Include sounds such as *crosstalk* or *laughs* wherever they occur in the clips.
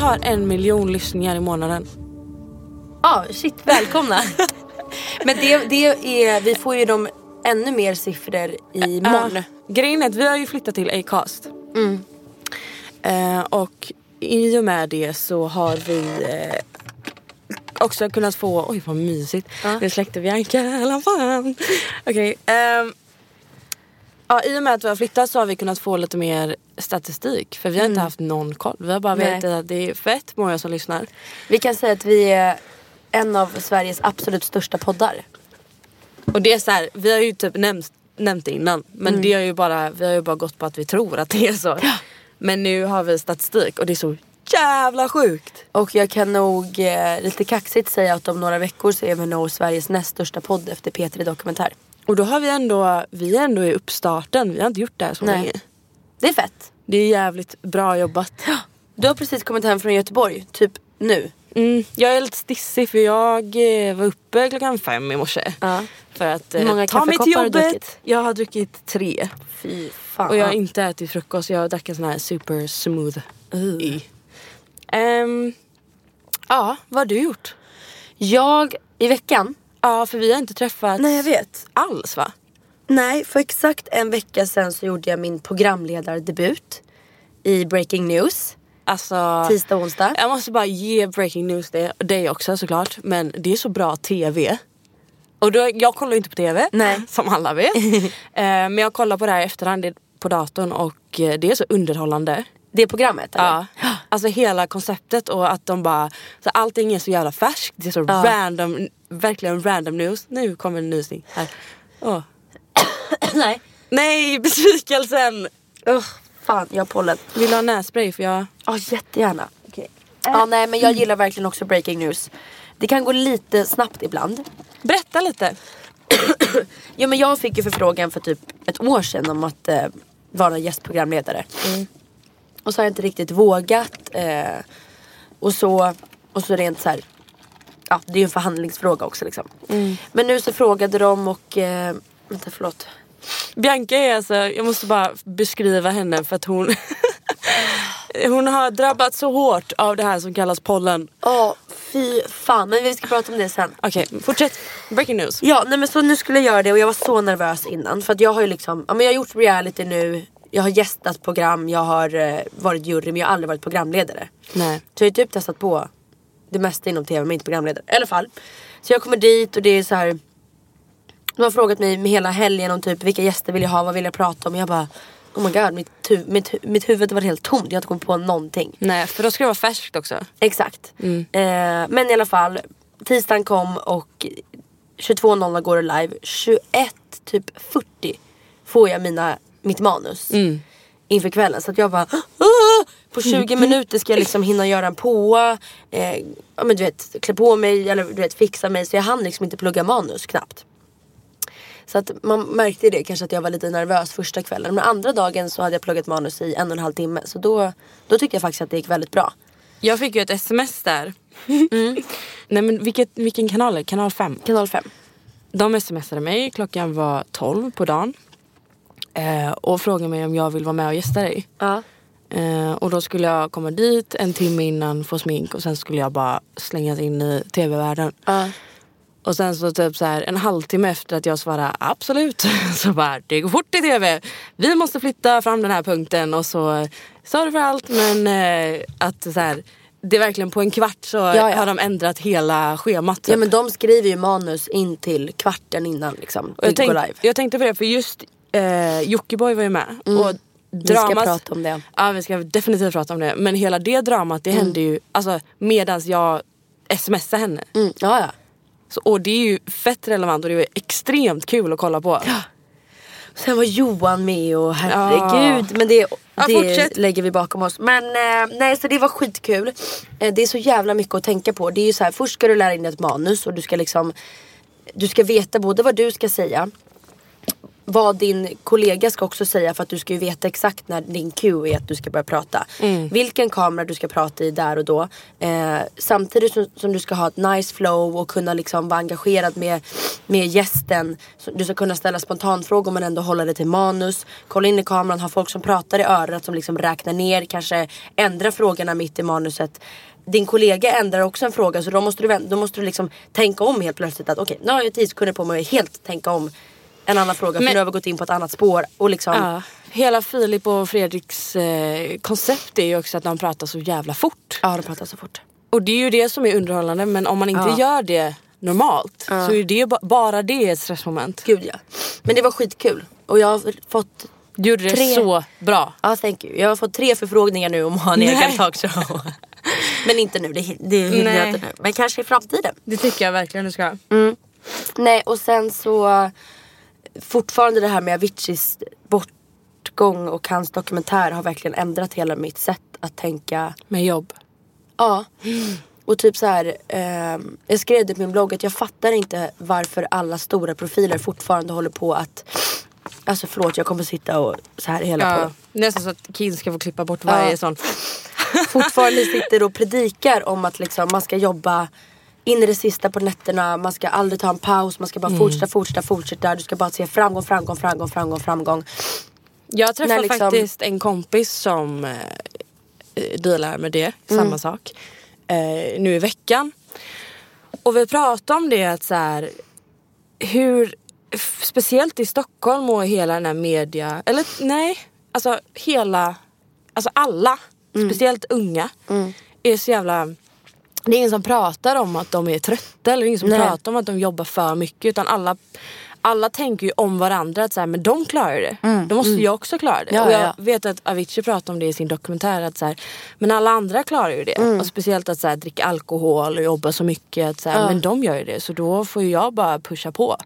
Har en miljon lyssningar i månaden. Ja, shit välkomna. *laughs* Men det, det är, vi får ju de ännu mer siffror imorgon. Uh, grejen är att vi har ju flyttat till Acast. Eh, och i och med det så har vi eh, också kunnat få, oj vad mysigt. Nu släckte Bianca i alla fall. Okej. Ja, I och med att vi har flyttat så har vi kunnat få lite mer statistik. För vi har inte haft någon koll. Vi har bara Nej. vetat att det är fett många som lyssnar. Vi kan säga att vi är en av Sveriges absolut största poddar. Och det är så här, vi har ju typ nämnt, nämnt det innan. Men det har ju bara, vi har ju bara gått på att vi tror att det är så. Men nu har vi statistik och det är så jävla sjukt. Och jag kan nog eh, lite kaxigt säga att om några veckor så är vi nog Sveriges näst största podd efter P3 Dokumentär. Och då har vi ändå, vi är ändå i uppstarten. Vi har inte gjort det här så Nej. länge. Det är fett. Det är jävligt bra jobbat. Du har precis kommit hem från Göteborg, typ nu. Mm, jag är lite stissig för jag eh, var uppe klockan fem i morse. Ja. För att Hur många ta mig till kaffekoppar har du jobbet. Jag har druckit tre. Fy fan. Och jag har inte ätit frukost. Jag drack en sån här super smooth. Y. Ehm, ja, vad har du gjort? Jag, i veckan, Ja, för vi har inte träffats Nej, jag vet. alls va? nej för exakt en vecka sedan så gjorde jag min programledardebut i Breaking News. Alltså, Tisdag och onsdag. jag måste bara ge breaking news det, dig också såklart. Men det är så bra TV. Och då, jag kollar ju inte på TV, Nej. *laughs* som alla vet. *laughs* eh, men jag kollar på det här i efterhand på datorn och eh, det är så underhållande. Det programmet eller? Ja. Alltså hela konceptet och att de bara, så allting är så jävla färskt. Det är så Ja. random, verkligen random news. Nu kommer en nysning. Här. Åh. *coughs* nej. Nej, besvikelsen! Usch, fan jag har pollen. Vill du ha nässpray? För jag... Ja jättegärna. Ja nej men jag gillar verkligen också breaking news. Det kan gå lite snabbt ibland. Berätta lite. *coughs* Ja men jag fick ju förfrågan för typ ett år sedan om att eh, vara gästprogramledare. Och så har jag inte riktigt vågat. Eh, och, så, och så rent så här. Ja det är ju en förhandlingsfråga också liksom. Men nu så frågade de och, eh, vänta förlåt. Bianca är alltså, jag måste bara beskriva henne för att hon *laughs* Hon har drabbats så hårt av det här som kallas pollen. Åh fy fan men vi ska prata om det sen. Okej, fortsätt. Breaking news. Ja nej men så nu skulle jag göra det och jag var så nervös innan. För att jag har ju liksom, ja men jag har gjort reality nu. Jag har gästat program, jag har eh, varit jury men jag har aldrig varit programledare. Nej. Så jag har ju typ testat på det mesta inom tv men inte programledare. I alla fall. Så jag kommer dit och det är så här. De har frågat mig med hela helgen om typ vilka gäster vill jag ha, vad vill jag prata om. Jag bara oh my god mitt, hu- mitt, hu- mitt huvud var helt tomt. Jag har inte kommit på någonting. Nej, för då ska det vara färskt också. Exakt. Eh, men i alla fall. Tisdagen kom och 22.00 går det live. 21 typ 40 får jag mina, mitt manus. Inför kvällen. Så att jag bara "Ah!" På 20 minuter ska jag liksom hinna göra en påa. Eh, ja, men du vet, klä på mig eller du vet, fixa mig. Så jag hann liksom inte plugga manus knappt. Så att man märkte det kanske att jag var lite nervös första kvällen. Men andra dagen så hade jag pluggat manus i en och en halv timme. Så då, då tyckte jag faktiskt att det gick väldigt bra. Jag fick ju ett sms där. *laughs* Nej men vilket, vilken kanal är det? Kanal 5. Kanal 5. De smsade mig, klockan var 12 på dagen. Eh, och frågade mig om jag vill vara med och gästa dig. Ja. Eh, och då skulle jag komma dit en timme innan, få smink och sen skulle jag bara slängas in i tv-världen. Ja. Och sen så typ så här en halvtimme efter att jag svarade absolut *laughs* så bara det går fort i tv. Vi måste flytta fram den här punkten och så sa det för allt men eh, att så här, det är verkligen på en kvart så ja. har de ändrat hela schemat. ja typ. men de skriver ju manus in till kvarten innan liksom. Och jag, tänk, live. jag tänkte på det för just eh, Jockiboi var ju med. Och Vi ska prata om det. Ja vi ska definitivt prata om det. Men hela det dramat det hände ju alltså, medans jag smsade henne. Mm. Ja, ja. Så, och det är ju fett relevant och det är ju extremt kul att kolla på. Sen var Johan med och herregud. Men det, Ja, det fortsätt. lägger vi bakom oss. Men eh, nej så det var skitkul. Eh, det är så jävla mycket att tänka på. Det är ju så här, först ska du lära in ett manus och du ska liksom Du ska veta både vad du ska säga vad din kollega ska också säga för att du ska ju veta exakt när din cue är att du ska börja prata. Vilken kamera du ska prata i där och då. Eh, samtidigt som, som du ska ha ett nice flow och kunna liksom vara engagerad med, med gästen. Du ska kunna ställa spontanfrågor men ändå hålla det till manus. Kolla in i kameran, ha folk som pratar i örat som liksom räknar ner, kanske ändra frågorna mitt i manuset din kollega ändrar också en fråga så då måste du, då måste du liksom tänka om helt plötsligt att okej nu har jag 10 sekunder på mig att helt tänka om en annan fråga för Men- nu har vi gått in på ett annat spår och liksom Ja. Hela Filip och Fredriks eh, koncept är ju också att de pratar så jävla fort. Ja de pratar så fort. Och det är ju det som är underhållande men om man inte Ja. gör det normalt så är det ba- bara det ett stressmoment. Gud ja. Men det var skitkul och jag har fått Du gjorde det Tre. så bra. Ja thank you. Jag har fått tre förfrågningar nu om att ha en egen talkshow. *laughs* Men inte nu, det, det hinner Nej. inte nu. Men kanske i framtiden. Det tycker jag verkligen du ska. Nej och sen så fortfarande det här med Aviciis bortgång och hans dokumentär har verkligen ändrat hela mitt sätt att tänka. Med jobb. Ja. Och typ så här, ehm, jag skrev det på min blogg att jag fattar inte varför alla stora profiler fortfarande håller på att Alltså förlåt jag kommer sitta och så här hela Ja. på. Nästan så att Kid ska få klippa bort varje Ja. sån. Fortfarande sitter och predikar om att liksom man ska jobba in i det sista på nätterna, man ska aldrig ta en paus, man ska bara fortsätta, fortsätta, fortsätta. Du ska bara se framgång, framgång, framgång, framgång, framgång. Jag träffade liksom- faktiskt en kompis som eh, dealar med det, Mm. samma sak. Eh, nu i veckan. Och vi pratade om det att så här, hur, speciellt i Stockholm och hela den här media, eller nej, alltså hela, alltså alla, Mm. speciellt unga, är så jävla det är ingen som pratar om att de är trötta eller ingen som Nej. pratar om att de jobbar för mycket utan alla alla tänker ju om varandra att så här, men de klarar det. Då måste jag också klara det. Mm, Ja, och jag ja. vet att Avicii pratade om det i sin dokumentär. Att så här, men alla andra klarar ju det. Mm. Och speciellt att så här, dricka alkohol och jobba så mycket. Att, så här, Men de gör ju det. Så då får jag bara pusha på.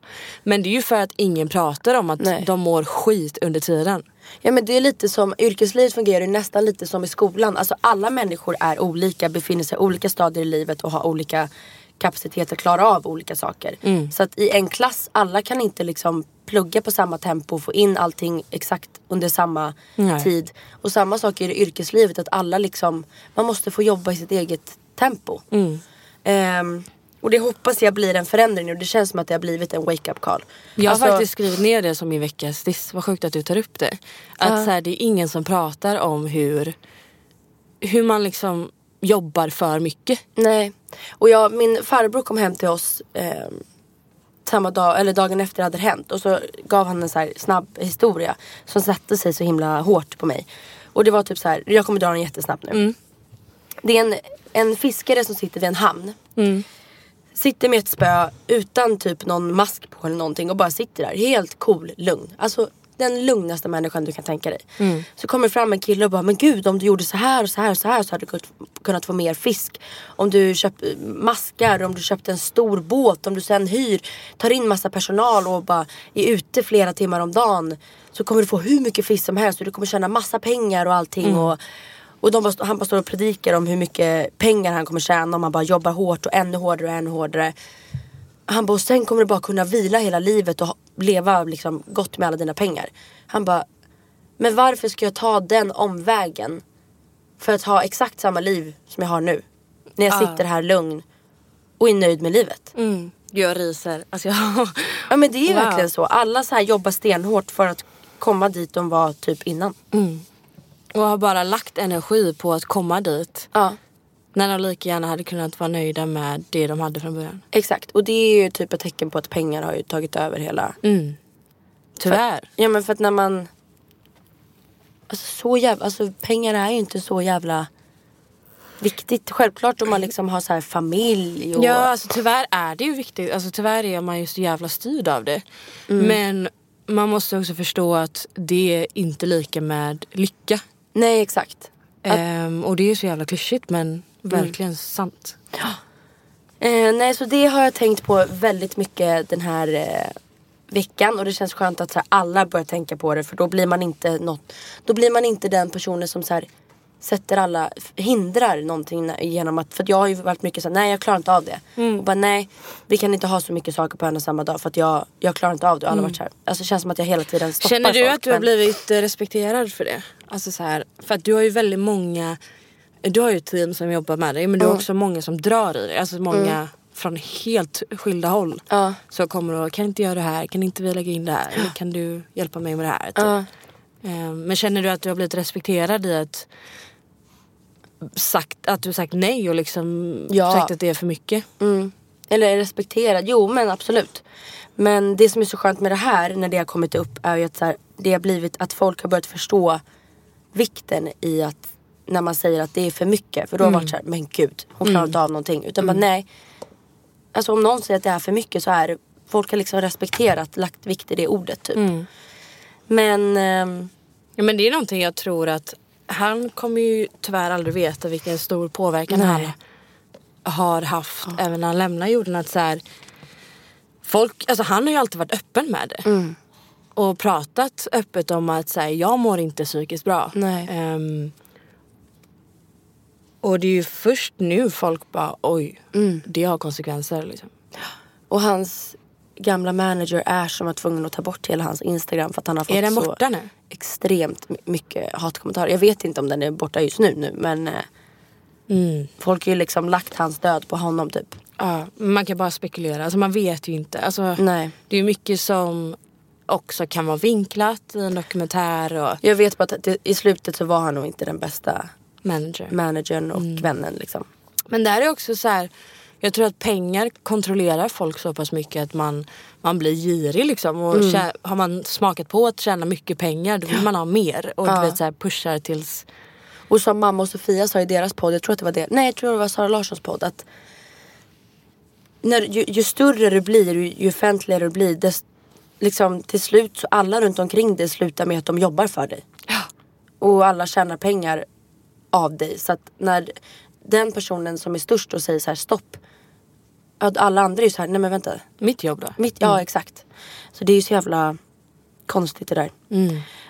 Men det är ju för att ingen pratar om att Nej. de mår skit under tiden. Ja men det är lite som, yrkeslivet fungerar ju nästan lite som i skolan. Alltså alla människor är olika, befinner sig i olika stadier i livet och har olika kapacitet att klara av olika saker. Så att i en klass, alla kan inte liksom plugga på samma tempo och få in allting exakt under samma Nej. tid. Och samma sak är det i yrkeslivet, att alla liksom, man måste få jobba i sitt eget tempo. Ehm, och det hoppas jag blir en förändring och det känns som att det har blivit en wake-up call. Jag har Alltså- faktiskt skrivit ner det som min veckas diss. Vad sjukt att du tar upp det. Att så här, det är ingen som pratar om hur, hur man liksom jobbar för mycket. Nej. Och jag, min farbror kom hem till oss eh, samma dag, eller dagen efter det hade hänt. Och så gav han en så här snabb historia som satte sig så himla hårt på mig. Och det var typ så här, jag kommer dra den jättesnabbt nu. Det är en, en fiskare som sitter vid en hamn. Sitter med ett spö utan typ någon mask på eller någonting och bara sitter där helt cool, lugn. Alltså den lugnaste människan du kan tänka dig. Så kommer fram en kille och bara, men gud om du gjorde så här och så här och så här så hade du kunnat- få mer fisk. Om du köpte maskar, om du köpte en stor båt, om du sen hyr, tar in massa personal och bara är ute flera timmar om dagen. Så kommer du få hur mycket fisk som helst och du kommer tjäna massa pengar och allting. Och, och de bara, han bara står och predikar om hur mycket pengar han kommer tjäna om han bara jobbar hårt och ännu hårdare och ännu hårdare. Han bara, och sen kommer du bara kunna vila hela livet och leva liksom gott med alla dina pengar. Han bara, men varför ska jag ta den omvägen för att ha exakt samma liv som jag har nu? När jag sitter här lugn och är nöjd med livet. Mm. Jag ryser. Alltså jag... *laughs* Ja men det är Wow. verkligen så. Alla så här jobbar stenhårt för att komma dit de var typ innan. Och har bara lagt energi på att komma dit. Ja. När de lika gärna hade kunnat vara nöjda med det de hade från början. Exakt. Och det är ju typ ett tecken på att pengar har ju tagit över hela... Tyvärr. Ja men för att när man... Alltså så jävla... Alltså pengar är ju inte så jävla viktigt. Självklart om man liksom har så här familj och... Ja, alltså tyvärr är det ju viktigt. Alltså tyvärr är man ju så jävla styrd av det. Men man måste också förstå att det är inte lika med lycka. Nej exakt. Ehm, och det är ju så jävla klyschigt men verkligen sant. Eh, nej så det har jag tänkt på väldigt mycket den här eh, veckan. Och det känns skönt att så här, alla börjar tänka på det. För då blir man inte, något, då blir man inte den personen som så här, sätter alla, hindrar någonting genom att, för jag har ju varit mycket så här, nej jag klarar inte av det. Och bara nej, vi kan inte ha så mycket saker på en och samma dag för att jag, jag klarar inte av det. Och alla har varit så här, alltså det känns som att jag hela tiden stoppar Känner du folk, att du har men- blivit eh, respekterad för det? Alltså så här, för att du har ju väldigt många, du har ju ett team som jobbar med dig men du har också många som drar i dig. Alltså många från helt skilda håll. Ja. Så kommer och kan inte göra det här, kan inte vi lägga in det här? Eller kan du hjälpa mig med det här? Typ. Ja. Ehm, Men känner du att du har blivit respekterad i att sagt, att du sagt nej och liksom Ja. sagt att det är för mycket? Mm. Eller respekterad, jo men absolut. Men det som är så skönt med det här när det har kommit upp är ju att här, det har blivit att folk har börjat förstå vikten i att när man säger att det är för mycket. För då har det varit så här, men gud hon klarar inte av någonting. Utan bara nej. Alltså om någon säger att det är för mycket så är det, folk har liksom respekterat, lagt vikt i det ordet typ. Men ehm, Ja, men det är någonting jag tror att han kommer ju tyvärr aldrig veta vilken stor påverkan Nej. han har haft även när han lämnar jorden. Att så här, folk, alltså han har ju alltid varit öppen med det. Mm. Och pratat öppet om att så här, jag mår inte psykiskt bra. Nej. Och det är ju först nu folk bara oj, Mm. det har konsekvenser. Liksom. och hans gamla manager är som var tvungen att ta bort hela hans Instagram för att han har fått Är den så borta nu? extremt my- mycket hatkommentarer. Jag vet inte om den är borta just nu nu men eh, Mm. folk har ju liksom lagt hans död på honom typ. Ja, man kan bara spekulera. Alltså man vet ju inte. Alltså, Nej. Det är mycket som också kan vara vinklat i en dokumentär och Jag vet bara att det, i slutet så var han nog inte den bästa manager. managern och Mm. vännen liksom. Men där är också så här. Jag tror att pengar kontrollerar folk så pass mycket att man, man blir girig liksom. Och Mm. har man smakat på att tjäna mycket pengar då vill man ha mer. Och Ja. du vet så här, pushar tills... Och som mamma och Sofia sa i deras podd, jag tror att det var det, nej jag tror det var Sara Larssons podd att när, ju, ju större du blir, ju, ju offentligare du blir, dess, liksom till slut så alla runt omkring dig slutar med att de jobbar för dig. Och alla tjänar pengar av dig. Så att när den personen som är störst och säger så här stopp. Alla andra är ju så här, nej men vänta. Mitt jobb då? Mitt, ja exakt. Så det är ju så jävla konstigt det där.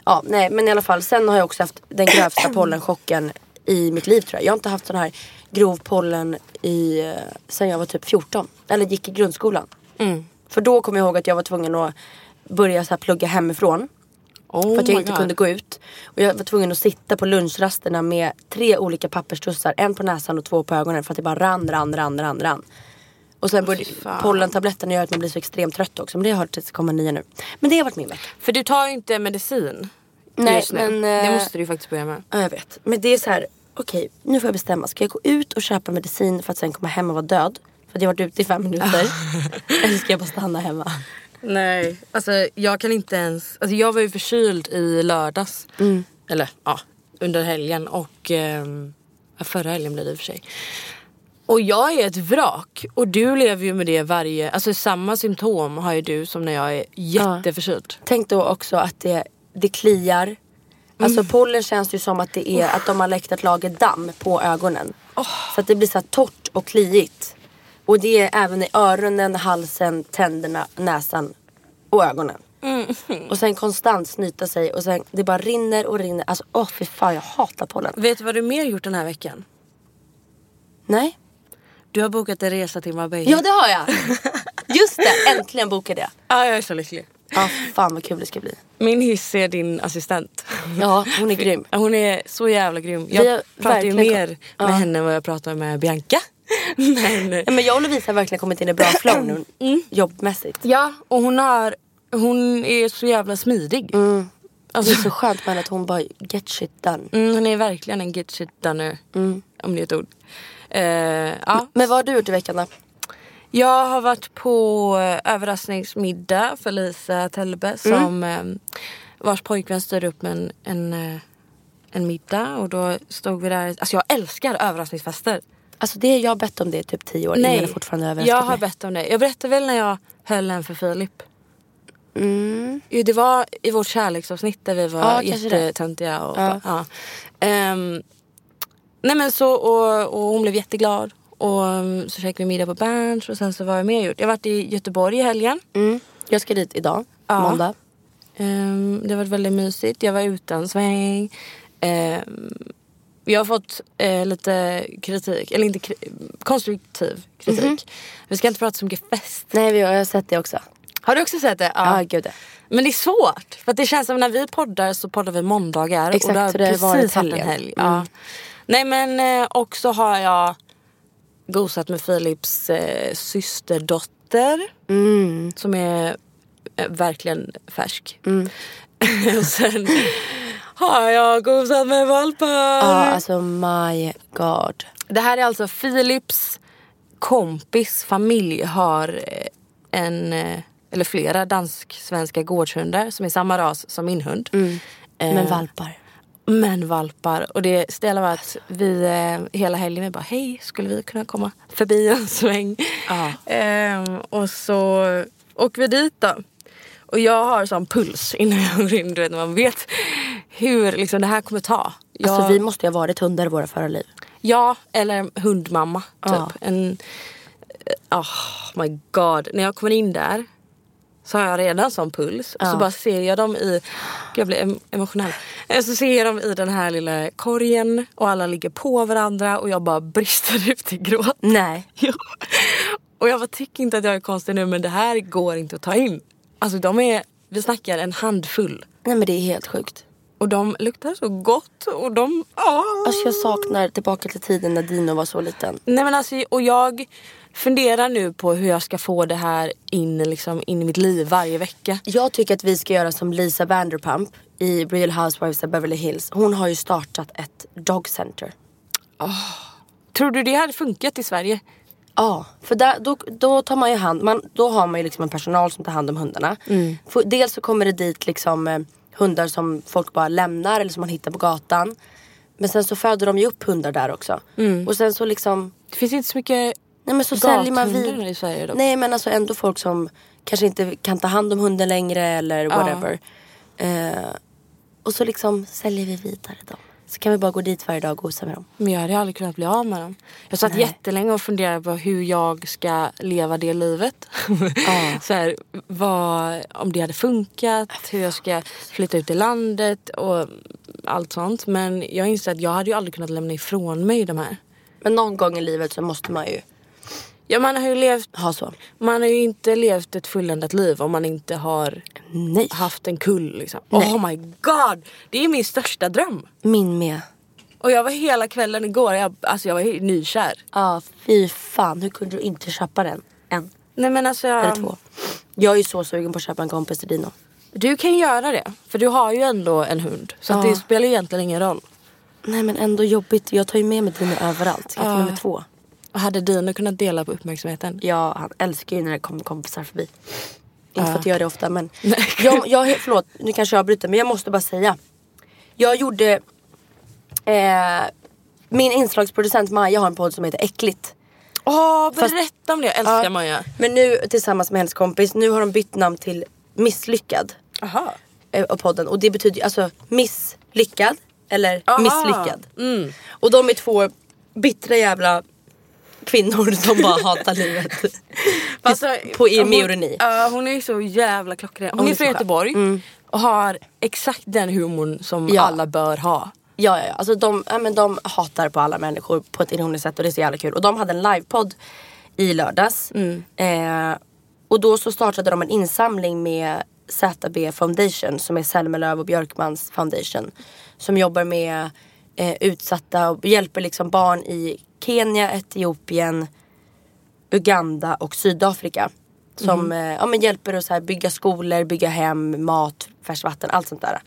Ja nej men i alla fall. Sen har jag också haft den grövsta *clears throat* pollenchocken i mitt liv tror jag. Jag har inte haft sån här grov pollen i, eh, sen jag var typ 14. Eller gick i grundskolan. För då kommer jag ihåg att jag var tvungen att börja så här plugga hemifrån. Oh För att jag my inte God. kunde gå ut. Och jag var tvungen att sitta på lunchrasterna med tre olika papperstussar. En på näsan och två på ögonen. För att det bara rann, rann, rann, rann, rann. Och sen började fan. pollentabletterna göra att man blir så extremt trött också. Men det har hört att det kommer nya nu. Men det har varit min vecka. För du tar ju inte medicin Nej, men, Det eh, måste du ju faktiskt börja med. Ja jag vet. Men det är så här. Okej nu får jag bestämma. Ska jag gå ut och köpa medicin för att sen komma hem och vara död? För att jag har varit ute i fem minuter. *laughs* Eller ska jag bara stanna hemma? Nej, alltså jag kan inte ens... Alltså jag var ju förkyld i lördags. Eller ja, under helgen och ja, förra helgen blev det i och för sig. Och jag är ett vrak och du lever ju med det varje... Alltså samma symptom har ju du som när jag är jätteförkyld. Tänk då också att det, det kliar. Alltså pollen känns ju som att det är att de har läckt ett lager damm på ögonen. Så att det blir så torrt och kliigt. Och det är även i öronen, halsen, tänderna, näsan och ögonen. Och sen konstant snyta sig och sen det bara rinner och rinner. Alltså åh fy fan jag hatar pollen. Vet du vad du mer gjort den här veckan? Nej? Du har bokat en resa till Marbella. Ja det har jag. *laughs* Just det, äntligen bokade jag. Ja, jag är så lycklig. Ja fan vad kul det ska bli. Min hiss är din assistent. Ja hon är grym. Hon är så jävla grym. Jag pratar ju mer med Ja. henne än vad jag pratar med Bianca. *laughs* Men, Ja, men jag och Lovisa har verkligen kommit in i bra flow nu. *clears throat* Jobbmässigt. ja, och hon, har, hon är så jävla smidig. Alltså, Det är så skönt med henne att hon bara get shit done. mm, hon är verkligen en get shit doner. Mm. Om det är ett ord. Eh, ja. Men vad har du gjort i veckan då? Jag har varit på eh, överraskningsmiddag för Lisa Tellbe som eh, vars pojkvän styrde upp en, en, eh, en middag och då stod vi där. Alltså jag älskar överraskningsfester. Alltså det jag har bett om det i typ tio år. Ingen är fortfarande jag har mig. bett om det. Jag berättade väl när jag höll en för Filip. Mm. Jo, det var i vårt kärleksavsnitt där vi var Ja, jättetöntiga. Och, Ja. ja. Ehm, nej men så, och, och hon blev jätteglad. Och um, så käkade vi middag på Berns och sen så var jag med gjort. Jag varit i Göteborg i helgen. Mm. Jag ska dit idag, Ja. måndag. Ehm, det varit väldigt mysigt. Jag var utan sväng. Ehm, jag har fått eh, lite kritik, eller inte kri- konstruktiv kritik. Mhm. Vi ska inte prata så mycket fest. Nej vi har, jag har sett det också. Har du också sett det? Ja, gud det. Men det är svårt. För att det känns som när vi poddar så poddar vi måndagar. Exakt, och det har så det precis varit varit en helgen. helg. Mm. Ja. Nej men eh, också har jag gosat med Philips eh, systerdotter. Mm. Som är eh, verkligen färsk. Mm. *laughs* och sen har jag gosat med valpar. Ja alltså my god. Det här är alltså Philips kompis familj har eh, en, eh, eller flera dansk-svenska gårdshundar som är samma ras som min hund. Mm. Eh, Men valpar. Men valpar. Och det ställer var att vi eh, hela helgen vi bara hej, skulle vi kunna komma förbi en sväng? Ja. Ehm, och så åker vi dit då. Och jag har sån puls innan jag går in. Du vet, man vet hur liksom, det här kommer ta. Jag, Alltså vi måste ju ha varit hundar i våra förra liv. Ja, eller hundmamma typ. Ja. En, oh my god. När jag kommer in där så har jag redan sån puls. Och så Ja. bara ser jag dem i, Gud, jag blir em- emotionell. Eh, Så ser jag dem i den här lilla korgen och alla ligger på varandra och jag bara brister *laughs* ut i gråt. Nej. *laughs* Ja. Och jag bara, tycker inte att jag är konstig nu men det här går inte att ta in. Alltså de är, vi snackar en handfull. Nej men det är helt sjukt. Och de luktar så gott och de, ja. Alltså jag saknar tillbaka till tiden när Dino var så liten. Nej men alltså, och jag funderar nu på hur jag ska få det här in, liksom, in i mitt liv varje vecka. Jag tycker att vi ska göra som Lisa Vanderpump i Real Housewives of Beverly Hills. Hon har ju startat ett dog center. Tror du det hade funkat i Sverige? Ja, för där, då, då tar man ju hand, man, då har man ju liksom en personal som tar hand om hundarna. För, dels så kommer det dit liksom eh, hundar som folk bara lämnar eller som man hittar på gatan. Men sen så föder de ju upp hundar där också. Och sen så liksom, Det finns inte så mycket nej men så säljer man vid. i Sverige dock. Nej men alltså ändå folk som kanske inte kan ta hand om hunden längre eller whatever. Eh, och så liksom säljer vi vidare dem. Så kan vi bara gå dit varje dag och gosa med dem. Men jag hade aldrig kunnat bli av med dem. Jag satt Nej. jättelänge och funderade på hur jag ska leva det livet. Ja. *laughs* så här, vad, om det hade funkat, hur jag ska flytta ut i landet och allt sånt. Men jag inser att jag hade ju aldrig kunnat lämna ifrån mig de här. Men någon gång i livet så måste man ju Ja, man har ju levt ha så. Man har ju inte levt ett fulländat liv om man inte har Nej. haft en kull. Liksom. Nej. Oh my god! Det är min största dröm. Min med. Och jag var hela kvällen igår, jag, alltså jag var helt nykär. Ja, fy fan. Hur kunde du inte köpa den? En Nej men alltså, eller jag, två. Jag är ju så sugen på att köpa en kompis till Dino. du kan göra det. För du har ju ändå en hund. Så Ja. det spelar ju egentligen ingen roll. Nej men ändå jobbigt. Jag tar ju med mig Dino överallt. Jag tar med mig två. Och hade Dino kunnat dela på uppmärksamheten? Ja, han älskar ju när det kommer kompisar förbi. Inte för att jag gör det ofta men. jag, jag, förlåt, nu kanske jag avbryter men jag måste bara säga. Jag gjorde... Eh, min inslagsproducent Maja har en podd som heter Äckligt. Åh, Fast- berätta om det. Jag älskar Ja. Maja. Men nu tillsammans med hennes kompis, nu har de bytt namn till Misslyckad. Aha. eh, av podden och det betyder alltså misslyckad eller Aha. misslyckad. Mm. Och de är två bittra jävla kvinnor som bara hatar livet. *laughs* Alltså, på i hon- med ironi. Ja, hon är ju så jävla klockren. Hon, Hon är från. Göteborg och har exakt den humorn som Ja. alla bör ha. Ja, ja, ja. Alltså de, ja, men de hatar på alla människor på ett ironiskt sätt och det är så jävla kul. Och de hade en livepodd i lördags. Eh, och då så startade de en insamling med ZB Foundation som är Selmelöv och Björkmans foundation. Som jobbar med eh, utsatta och hjälper liksom barn i Kenya, Etiopien, Uganda och Sydafrika. Som eh, ja, men hjälper här bygga skolor, bygga hem, mat, färskt vatten, allt sånt där.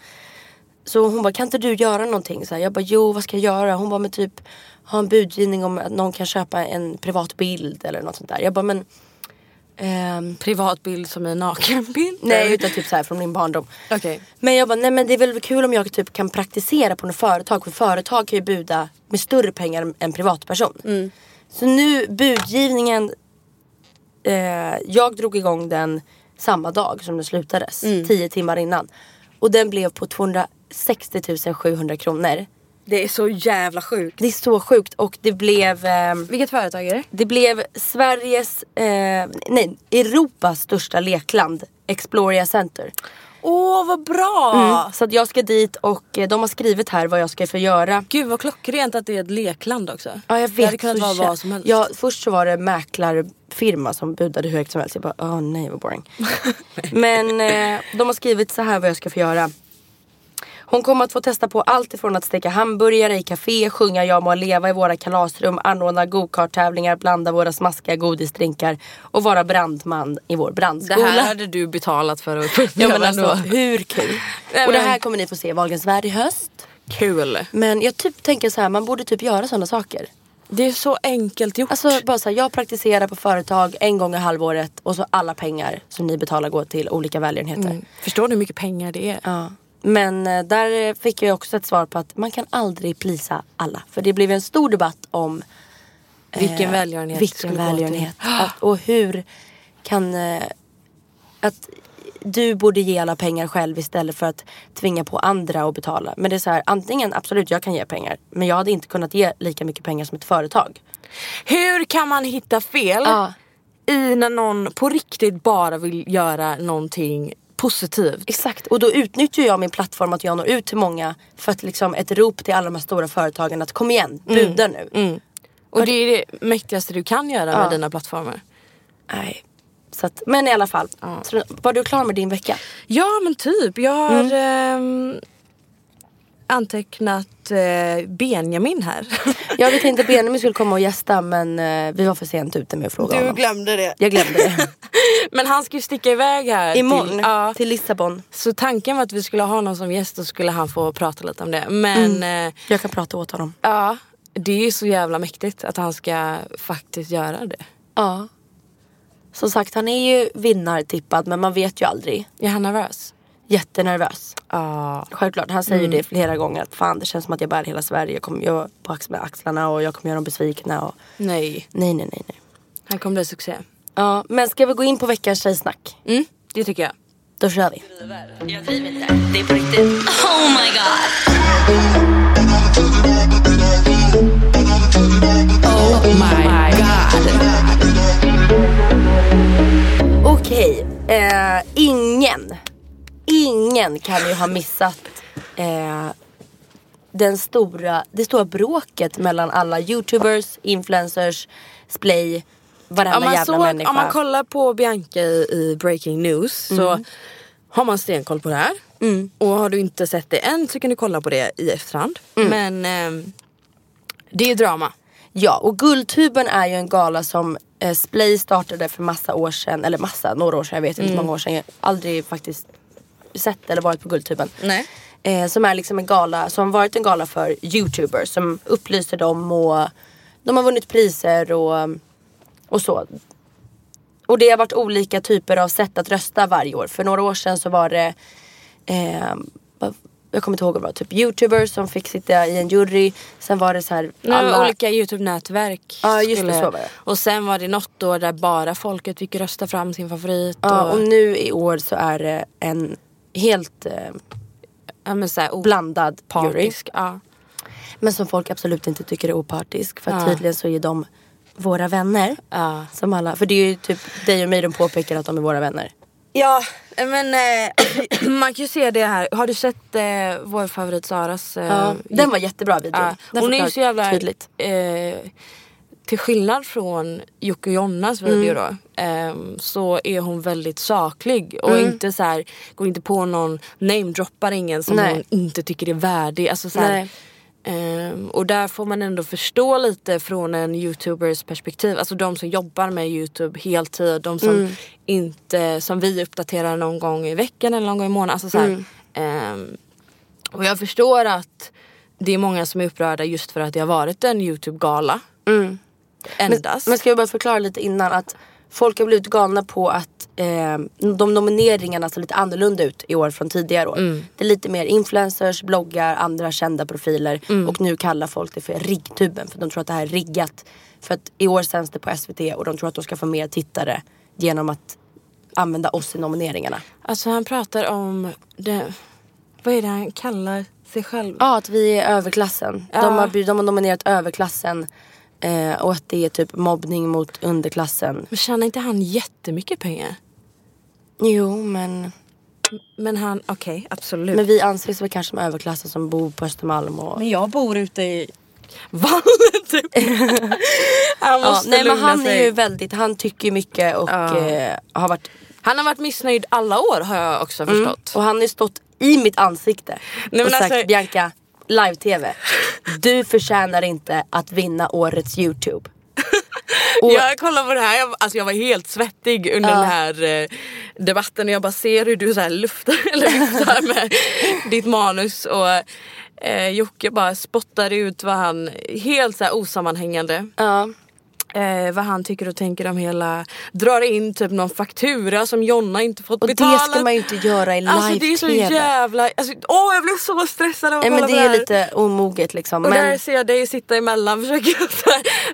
så hon bara, kan inte du göra någonting? Så här, jag bara, jo vad ska jag göra? Hon bara, men typ ha en budgivning om att någon kan köpa en privat bild eller något sånt där. Jag bara, men ehm, Privat bild som en nakenbild? Nej utan typ så här från min barndom. Okej. Men jag bara, nej men det är väl kul om jag typ kan praktisera på något företag. För företag kan ju buda med större pengar än privatperson. Så nu budgivningen. Eh, jag drog igång den samma dag som den slutades. Tio timmar innan. Och den blev på 260 700 kronor. Det är så jävla sjukt. Det är så sjukt och det blev ehm, Vilket företag är det? det blev Sveriges, eh, nej Europas största lekland. Exploria Center. Åh vad bra! Mm. Så att jag ska dit och eh, de har skrivit här vad jag ska få göra. Gud vad klockrent att det är ett lekland också. Ja jag vet. Det hade kunnat vara vad som helst. Ja, först så var det mäklarfirma som budade hur högt som helst. Jag bara, åh nej vad boring. *laughs* Men eh, de har skrivit så här vad jag ska få göra. Hon kommer att få testa på allt ifrån att steka hamburgare i café, sjunga Jag må leva i våra kalasrum, anordna go-kart-tävlingar, blanda våra smaskiga godisdrinkar och vara brandman i vår Det brandskola. här hade du betalat för att *laughs* Ja göra men alltså hur kul? Och det här kommer ni få se i Wahlgrens värld i höst. Kul. Men jag typ tänker så här, man borde typ göra sådana saker. Det är så enkelt gjort. Alltså bara så här, jag praktiserar på företag en gång i halvåret och så alla pengar som ni betalar går till olika välgörenheter. Mm. Förstår du hur mycket pengar det är? Ja. Men eh, där fick jag också ett svar på att man kan aldrig plisa alla. För det blev en stor debatt om Vilken välgörenhet vilken välgörenhet. Att, och hur kan... Eh, att du borde ge alla pengar själv istället för att tvinga på andra att betala. Men det är så här, antingen absolut jag kan ge pengar. Men jag hade inte kunnat ge lika mycket pengar som ett företag. Hur kan man hitta fel Ja. i när någon på riktigt bara vill göra någonting positivt? Exakt, och då utnyttjar jag min plattform att jag når ut till många för att liksom ett rop till alla de här stora företagen att kom igen, buda nu. Och det är det mäktigaste du kan göra Ja. med dina plattformar. Nej. Så att, men i alla fall, så, var du klar med din vecka? Ja men typ. Jag har ehm, antecknat eh, Benjamin här. *laughs* Jag vet inte Benjamin skulle komma och gästa men eh, vi var för sent ute med att fråga honom. glömde det. Jag glömde det. *laughs* Men han ska ju sticka iväg här. Imorgon Till, ja. till Lissabon. Så tanken var att vi skulle ha honom som gäst och skulle han få prata lite om det. Men eh, Jag kan prata åt honom. ja, det är så jävla mäktigt att han ska faktiskt göra det. Ja. Som sagt han är ju vinnartippad men man vet ju aldrig. Är han nervös? Jättenervös. Ja. Självklart, han säger ju det flera gånger. Att fan det känns som att jag bär hela Sverige. Jag kommer jag på ax- med axlarna och jag kommer göra dem besvikna. Och... Nej, Nej nej nej nej. han kommer bli succé. Ja, men ska vi gå in på veckans tjejsnack? Mm, det tycker jag. Då kör vi. Jag driver inte. Det är på riktigt. Oh my god. Okej, eh, ingen, ingen kan ju ha missat eh, den stora, det stora bråket mellan alla youtubers, influencers, splay, varenda Om man, jävla såg, människa. om man kollar på Bianca i, i Breaking News så har man stenkoll på det här. Och har du inte sett det än så kan du kolla på det i efterhand. Men ehm, det är drama. Ja, och Guldtuben är ju en gala som eh, Splay startade för massa år sedan, eller massa, några år sedan, jag vet inte hur många år sedan. Jag har aldrig faktiskt sett eller varit på Guldtuben. Nej. Eh, som är liksom en gala, som varit en gala för youtubers som upplyser dem och de har vunnit priser och, och så. Och det har varit olika typer av sätt att rösta varje år. För några år sedan så var det eh, jag kommer inte ihåg vad det var, typ youtubers som fick sitta i en jury. Sen var det så här Alla... Olika Youtube-nätverk. Ja, just det, skulle- så var det. Och sen var det något år där bara folket fick rösta fram sin favorit. Ja, och, och nu i år så är det en helt eh, men så här, blandad jury. opartisk. Ja. Men som folk absolut inte tycker är opartisk. För Ja. tydligen så är de våra vänner. Ja. Som alla, för det är ju typ dig och mig de påpekar att de är våra vänner. Ja, men eh, *clears throat* man kan ju se det här. Har du sett eh, vår favorit Saras? Eh, Ja, den var jättebra video. ja. Hon är ju så jävla... tydligt. Eh, till skillnad från Jocke och Jonnas video Mm. då. Eh, så är hon väldigt saklig. Och Mm. inte så här, går inte på någon, namedroppar ingen som Nej. hon inte tycker är värdig. Alltså så här. Ehm, och där får man ändå förstå lite från en youtubers perspektiv. Alltså de som jobbar med youtube heltid. De som Mm. inte, som vi uppdaterar någon gång i veckan eller någon gång i månaden. Alltså så här, Mm. ehm, Och jag förstår att det är många som är upprörda just för att det har varit en YouTube-gala. Men, Endast. men ska jag bara förklara lite innan att folk har blivit galna på att eh, de nomineringarna ser lite annorlunda ut i år från tidigare år. Mm. Det är lite mer influencers, bloggar, andra kända profiler Mm. och nu kallar folk det för riggtuben för de tror att det här är riggat. För att i år sänds det på SVT och de tror att de ska få mer tittare genom att använda oss i nomineringarna. Alltså han pratar om det, vad är det han kallar sig själv? Ja, att vi är överklassen. Ja. De, har, de har nominerat överklassen eh, och att det är typ mobbning mot underklassen. Men tjänar inte han jättemycket pengar? Jo, men, Men han, okej absolut. men vi anses väl kanske som överklassen som bor på Östermalm. Och, Men jag bor ute i vallen typ. *laughs* han ja, måste nej men han sig. är ju väldigt, han tycker mycket och Ja. eh, har varit Han har varit missnöjd alla år har jag också förstått. och han har stått i mitt ansikte men och sagt alltså- Bianca, live-tv. Du förtjänar inte att vinna årets YouTube. *laughs* Och- Jag kollar på det här, jag, alltså jag var helt svettig under den här eh, debatten och jag bara ser hur du så här luftar, *laughs* eller viftar med *laughs* ditt manus och eh, Jocke bara spottar ut vad han, helt så här osammanhängande. Ja. Eh, vad han tycker och tänker om hela, drar in typ någon faktura som Jonna inte fått Och betala. det ska man ju inte göra i Alltså det är så live-tv. jävla, alltså, åh jag blev så stressad av att Nej men kolla det på är lite omoget liksom. Och Men, där ser jag dig sitta emellan, *laughs* försöker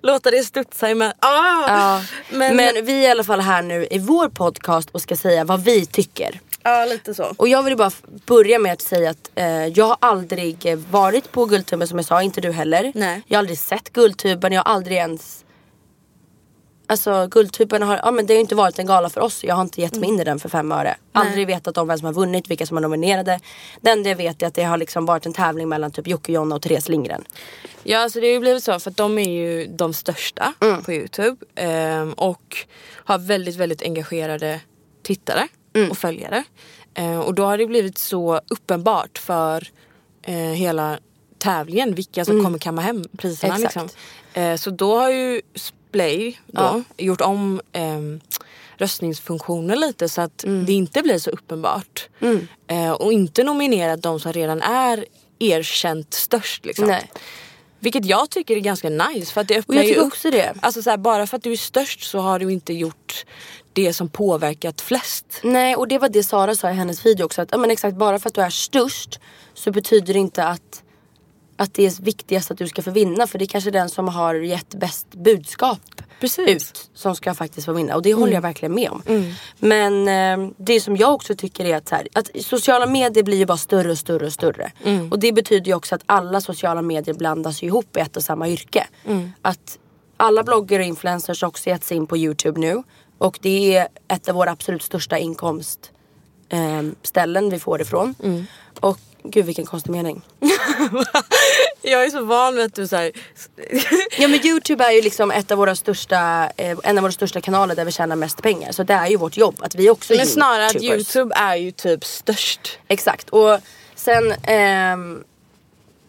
låta det studsa emellan. Ah! ja. Men, men, vi är i alla fall här nu i vår podcast och ska säga vad vi tycker. ja lite så. Och jag vill bara börja med att säga att eh, jag har aldrig varit på Guldtuben som jag sa, inte du heller. Nej. Jag har aldrig sett Guldtuben, jag har aldrig ens Alltså Guldtuben har, ja men det har ju inte varit en gala för oss. Jag har inte gett mig in i den för fem öre. Aldrig vetat om vem som har vunnit, vilka som är nominerade. Det enda jag vet är att det har liksom varit en tävling mellan typ Jocke, Jonna och Therese Lindgren. Ja alltså det har ju blivit så för att de är ju de största Mm. på Youtube. ehm, och har väldigt väldigt engagerade tittare Mm. och följare. Ehm, och då har det blivit så uppenbart för eh, hela tävlingen vilka som kommer kamma hem priserna. Mm. Exakt. Liksom. Eh, så då har ju Splay då, Ja. gjort om ehm, röstningsfunktionen lite så att Mm. det inte blir så uppenbart. Eh, och inte nominerat de som redan är erkänt störst. Liksom. Nej. Vilket jag tycker är ganska nice för att det Och öppnar jag ju tycker upp. också det. Alltså så här, bara för att du är störst så har du inte gjort det som påverkat flest. Nej och det var det Sara sa i hennes video också. Att, ja, men exakt, bara för att du är störst så betyder det inte att, att det är viktigast att du ska få vinna. För det är kanske den som har gett bäst budskap Precis. ut som ska faktiskt få vinna. Och det håller jag verkligen med om. Men eh, det som jag också tycker är att, här, att sociala medier blir ju bara större och större och större. Och det betyder ju också att alla sociala medier blandas ihop i ett och samma yrke. Att alla bloggar och influencers också gett sig in på Youtube nu. Och det är ett av våra absolut största inkomstställen ställen vi får ifrån. Och gud vilken konstig mening. *laughs* Jag är så van vid att du såhär... *laughs* Ja men Youtube är ju liksom ett av våra största, eh, en av våra största kanaler där vi tjänar mest pengar. Så det är ju vårt jobb att vi också är Men snarare att YouTubers. Youtube är ju typ störst. Exakt och sen ehm,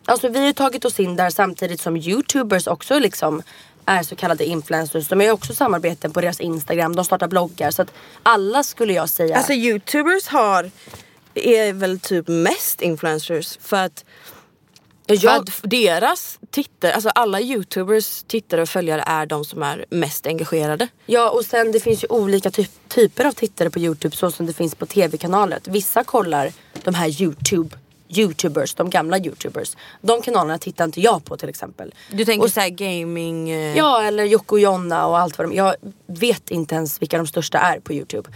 Alltså vi har tagit oss in där samtidigt som Youtubers också liksom är så kallade influencers. De har ju också samarbeten på deras Instagram, de startar bloggar. Så att alla skulle jag säga Alltså Youtubers har är väl typ mest influencers för att, jag, deras tittare, alltså alla Youtubers tittare och följare är de som är mest engagerade. Ja och sen det finns ju olika typ, typer av tittare på Youtube så som det finns på tv-kanaler. Vissa kollar de här Youtube Youtubers, de gamla Youtubers. De kanalerna tittar inte jag på till exempel. Du tänker Och- såhär gaming... eh, Ja eller Jocke och Jonna och allt vad de Jag vet inte ens vilka de största är på Youtube.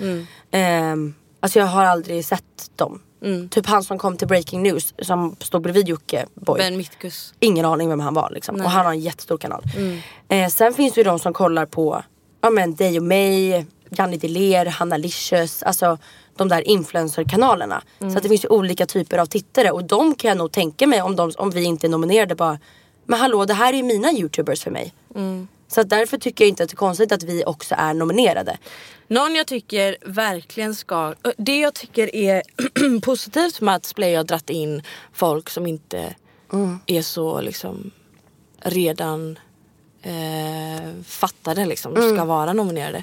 Ehm, alltså jag har aldrig sett dem. Typ han som kom till Breaking News som stod bredvid Jocke Boy. Ben Mitkus. Ingen aning vem han var liksom. Och han har en jättestor kanal. Eh, sen finns det ju de som kollar på ja, men dig och mig, Janni Deler, Hanna Licious. Alltså de där influencer-kanalerna. Så att det finns ju olika typer av tittare. Och de kan jag nog tänka mig om, de, om vi inte är nominerade bara. Men hallå det här är ju mina youtubers för mig. Så därför tycker jag inte att det är konstigt att vi också är nominerade. Någon jag tycker verkligen ska... Det jag tycker är *clears throat* positivt med att Splay har dratt in folk som inte är så liksom redan eh, fattade liksom, ska vara nominerade.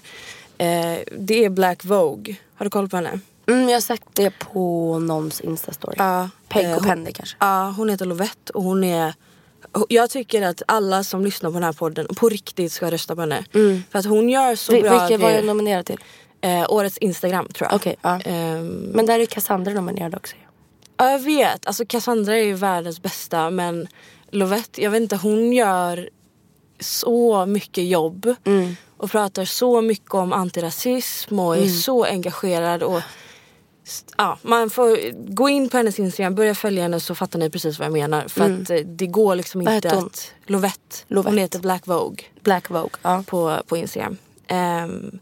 Eh, det är Black Vogue. Har du koll på henne? Mm, jag har sett det på någons instastory. Ja, Peg eh, och hon- Penny kanske. Ja, hon heter Lovette och hon är jag tycker att alla som lyssnar på den här podden på riktigt ska rösta på henne. För att hon gör så Mm. Vi- bra Vilka var jag nominerad till? eh, årets Instagram tror jag. Okej, ja. Ehm, Men där är Cassandra nominerad också. Ja, jag vet. Alltså Cassandra är ju världens bästa men Lovette, jag vet inte, hon gör så mycket jobb Mm. och pratar så mycket om antirasism och är Mm. så engagerad. Och, ja, man får gå in på hennes Instagram, börja följa henne så fattar ni precis vad jag menar. För att eh, det går liksom Mm. Inte att... Lovette. Lovette. Hon heter Black Vogue Black Vogue. Ja. på, på Instagram. Ehm,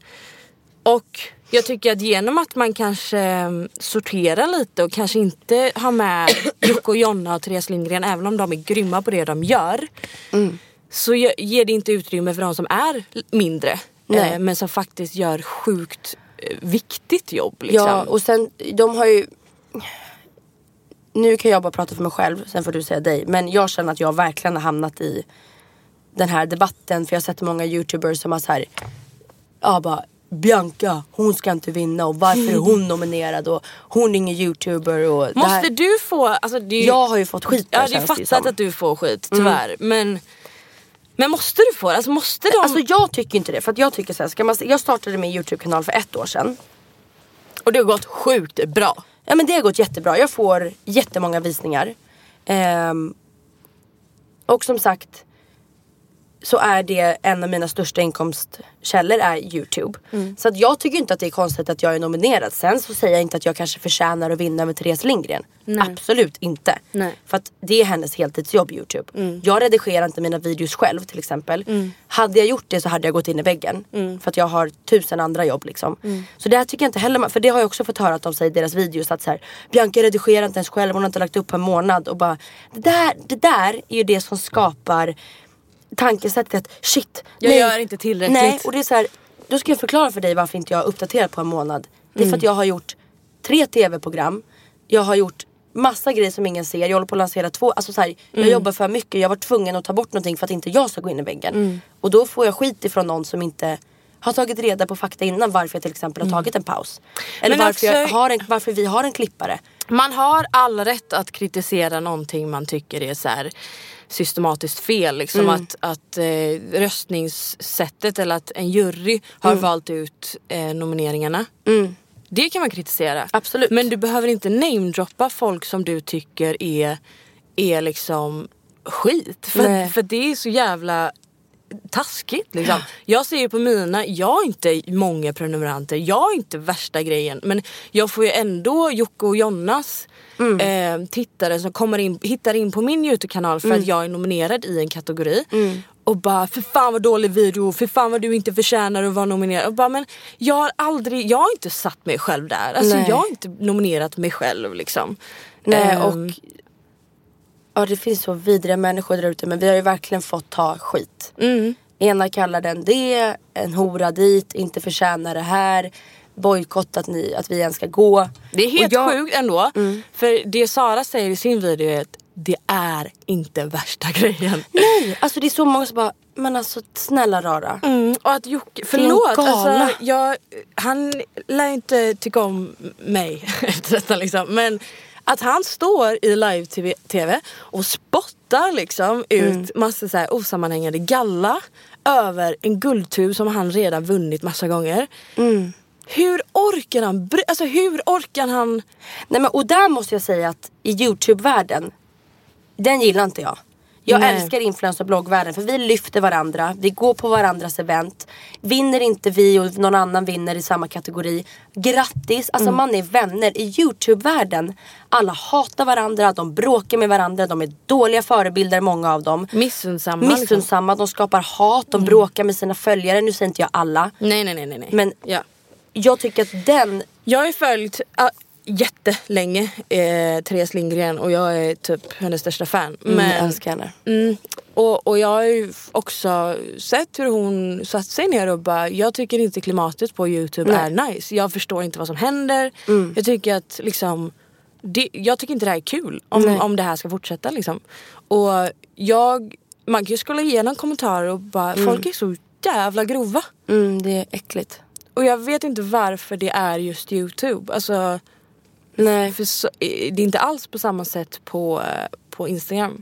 och jag tycker att genom att man kanske ehm, sorterar lite och kanske inte har med *coughs* Jocke och Jonna och Therese Lindgren även om de är grymma på det de gör. Mm. Så ge- ger det inte utrymme för de som är mindre. Nej. eh, men som faktiskt gör sjukt viktigt jobb. Liksom. Ja och sen de har ju Nu kan jag bara prata för mig själv, sen får du säga dig. Men jag känner att jag verkligen har hamnat i den här debatten. För jag har sett många youtubers som har så här, ja bara Bianca, hon ska inte vinna och varför är hon nominerad och hon är ingen youtuber och Måste här. du få... Alltså det är ju, Jag har ju fått skit Ja där, det är känns det ju fattat som. att du får skit tyvärr. Men, men måste du få det? Alltså måste de... Alltså jag tycker inte det. För att jag tycker så här, ska man, jag startade min YouTube-kanal för ett år sedan. och det har gått sjukt bra. Ja men det har gått jättebra. Jag får jättemånga visningar. Ehm, och som sagt så är det en av mina största inkomstkällor är Youtube. Mm. Så att jag tycker inte att det är konstigt att jag är nominerad. Sen så säger jag inte att jag kanske förtjänar att vinna med Therese Lindgren. Absolut inte. Nej. Mm. För att det är hennes heltidsjobb Youtube. Jag redigerar inte mina videos själv till exempel. Hade jag gjort det så hade jag gått in i väggen. Mm. För att jag har tusen andra jobb liksom. Så det här tycker jag inte heller, för det har jag också fått höra att de säger i deras videos att så här, Bianca redigerar inte ens själv, hon har inte lagt upp på en månad. Och bara, det, där, det där är ju det som skapar tankesättet att shit. Jag gör inte tillräckligt. Nej, och det är så här, då ska jag förklara för dig varför inte jag har uppdaterat på en månad. Det är Mm. för att jag har gjort tre tv-program. Jag har gjort massa grejer som ingen ser. Jag håller på att lansera två. Alltså så här, Jag Mm. jobbar för mycket. Jag var tvungen att ta bort någonting för att inte jag ska gå in i väggen. Mm. Och då får jag skit ifrån någon som inte har tagit reda på fakta innan varför jag till exempel har tagit en paus. Eller Mm. Varför, jag alltså- har en, varför vi har en klippare. Man har all rätt att kritisera någonting man tycker är så här systematiskt fel. Liksom Mm. att, att eh, röstningssättet eller att en jury har Mm. valt ut eh, nomineringarna. Det kan man kritisera. Absolut. Men du behöver inte namedroppa folk som du tycker är, är liksom skit. För, Nej. för det är så jävla taskigt liksom. Jag ser ju på mina, jag har inte många prenumeranter, jag har inte värsta grejen men jag får ju ändå Jocke och Jonnas eh, tittare som kommer in, hittar in på min Youtube-kanal för att jag är nominerad i en kategori. Och bara för fan vad dålig video, för fan vad du inte förtjänar att vara nominerad. Och bara, men jag har aldrig, jag har inte satt mig själv där. Alltså Nej. jag har inte nominerat mig själv liksom. Nej, Ehm, och ja, det finns så vidriga människor där ute men vi har ju verkligen fått ta skit. Mm. Ena kallar den det, en hora dit, inte förtjänar det här, bojkott att, ni, att vi ens ska gå. Det är helt jag- sjukt ändå. För det Sara säger i sin video är att det är inte värsta *laughs* grejen. Nej, alltså det är så många som bara, men alltså snälla rara. Mm, och att Jocke, förlåt, alltså, jag, han lär inte tycka om mig *laughs* efter detta liksom. Men att han står i live-tv och spottar liksom ut massa så här osammanhängande galla över en guldtub som han redan vunnit massa gånger. Hur orkar han? Alltså hur orkar han? Nej men och där måste jag säga att i Youtube-världen, den gillar inte jag. Jag Nej. älskar influencer och bloggvärlden för vi lyfter varandra, vi går på varandras event. Vinner inte vi och någon annan vinner i samma kategori, grattis! Alltså Mm. man är vänner. I Youtube-världen, alla hatar varandra, de bråkar med varandra, de är dåliga förebilder många av dem. Missunnsamma. Liksom. Missunnsamma, de skapar hat, de bråkar med sina följare. Nu säger inte jag alla. Nej nej nej nej. Men ja. jag tycker att den Jag har ju följt jättelänge eh, Therese Lindgren och jag är typ hennes största fan. men, Men, jag älskar henne. mm, och, och jag har ju också sett hur hon satt sig ner och bara jag tycker inte klimatet på youtube Nej. är nice. Jag förstår inte vad som händer. Jag tycker att liksom det, jag tycker inte det här är kul om, Nej. om det här ska fortsätta liksom. Och jag, man kan ju scrolla igenom kommentarer och bara folk är så jävla grova. Mm, det är äckligt. Och jag vet inte varför det är just Youtube. Alltså, Nej. för så, det är inte alls på samma sätt på, eh, på Instagram.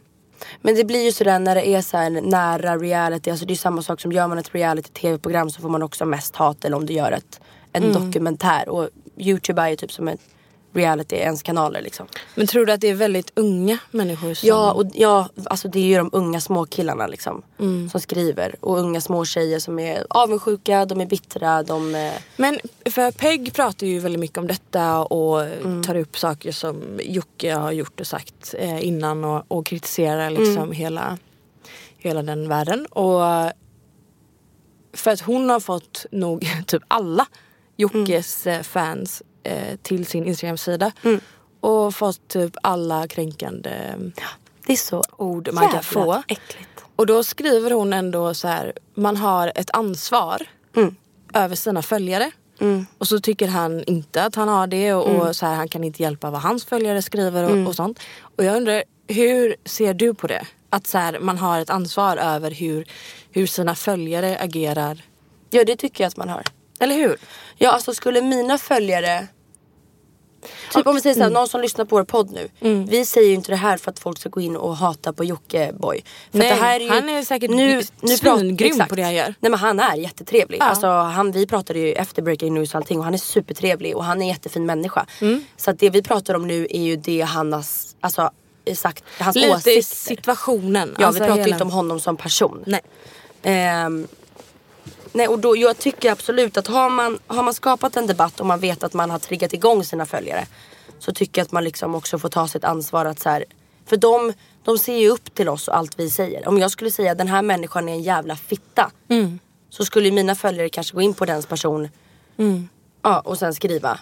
Men det blir ju sådär när det är så nära reality. Alltså det är samma sak som gör man ett reality-tv-program så får man också mest hat eller om du gör ett, en Mm. dokumentär. Och Youtube är ju typ som ett reality, ens kanaler liksom. Men tror du att det är väldigt unga människor som... Ja, och ja, alltså det är ju de unga små killarna liksom. Mm. Som skriver. Och unga små tjejer som är avundsjuka, de är bittra, de... eh, Men för Peg pratar ju väldigt mycket om detta och tar upp saker som Jocke har gjort och sagt eh, innan och, och kritiserar liksom hela, hela den världen. Och för att hon har fått nog *laughs* typ alla Jockes eh, fans eh, till sin Instagram-sida. Och fått typ alla kränkande Det är så ord man kan jävla få. äckligt. Och då skriver hon ändå så här, man har ett ansvar Mm. över sina följare. Och så tycker han inte att han har det och, och så här, han kan inte hjälpa vad hans följare skriver och, och sånt. Och jag undrar, hur ser du på det? Att så här, man har ett ansvar över hur, hur sina följare agerar. Ja det tycker jag att man har. Eller hur? Ja alltså skulle mina följare Typ om vi säger såhär, någon som lyssnar på vår podd nu. Vi säger ju inte det här för att folk ska gå in och hata på Jockiboi. För Nej, det här är ju, han är säkert prat- svingrym exakt. på det han gör. Nej men han är jättetrevlig. Ja. Alltså, han, vi pratade ju efter Breaking News och allting och han är supertrevlig och han är en jättefin människa. Mm. Så att det vi pratar om nu är ju det han har alltså, sagt, hans Lite åsikter. situationen. Ja Alltså vi pratar ju hela- inte om honom som person. Nej. Ehm, nej och då, jag tycker absolut att har man, har man skapat en debatt och man vet att man har triggat igång sina följare. Så tycker jag att man liksom också får ta sitt ansvar att så här, För de, de ser ju upp till oss och allt vi säger. Om jag skulle säga den här människan är en jävla fitta. Så skulle mina följare kanske gå in på dens person. Ja, och sen skriva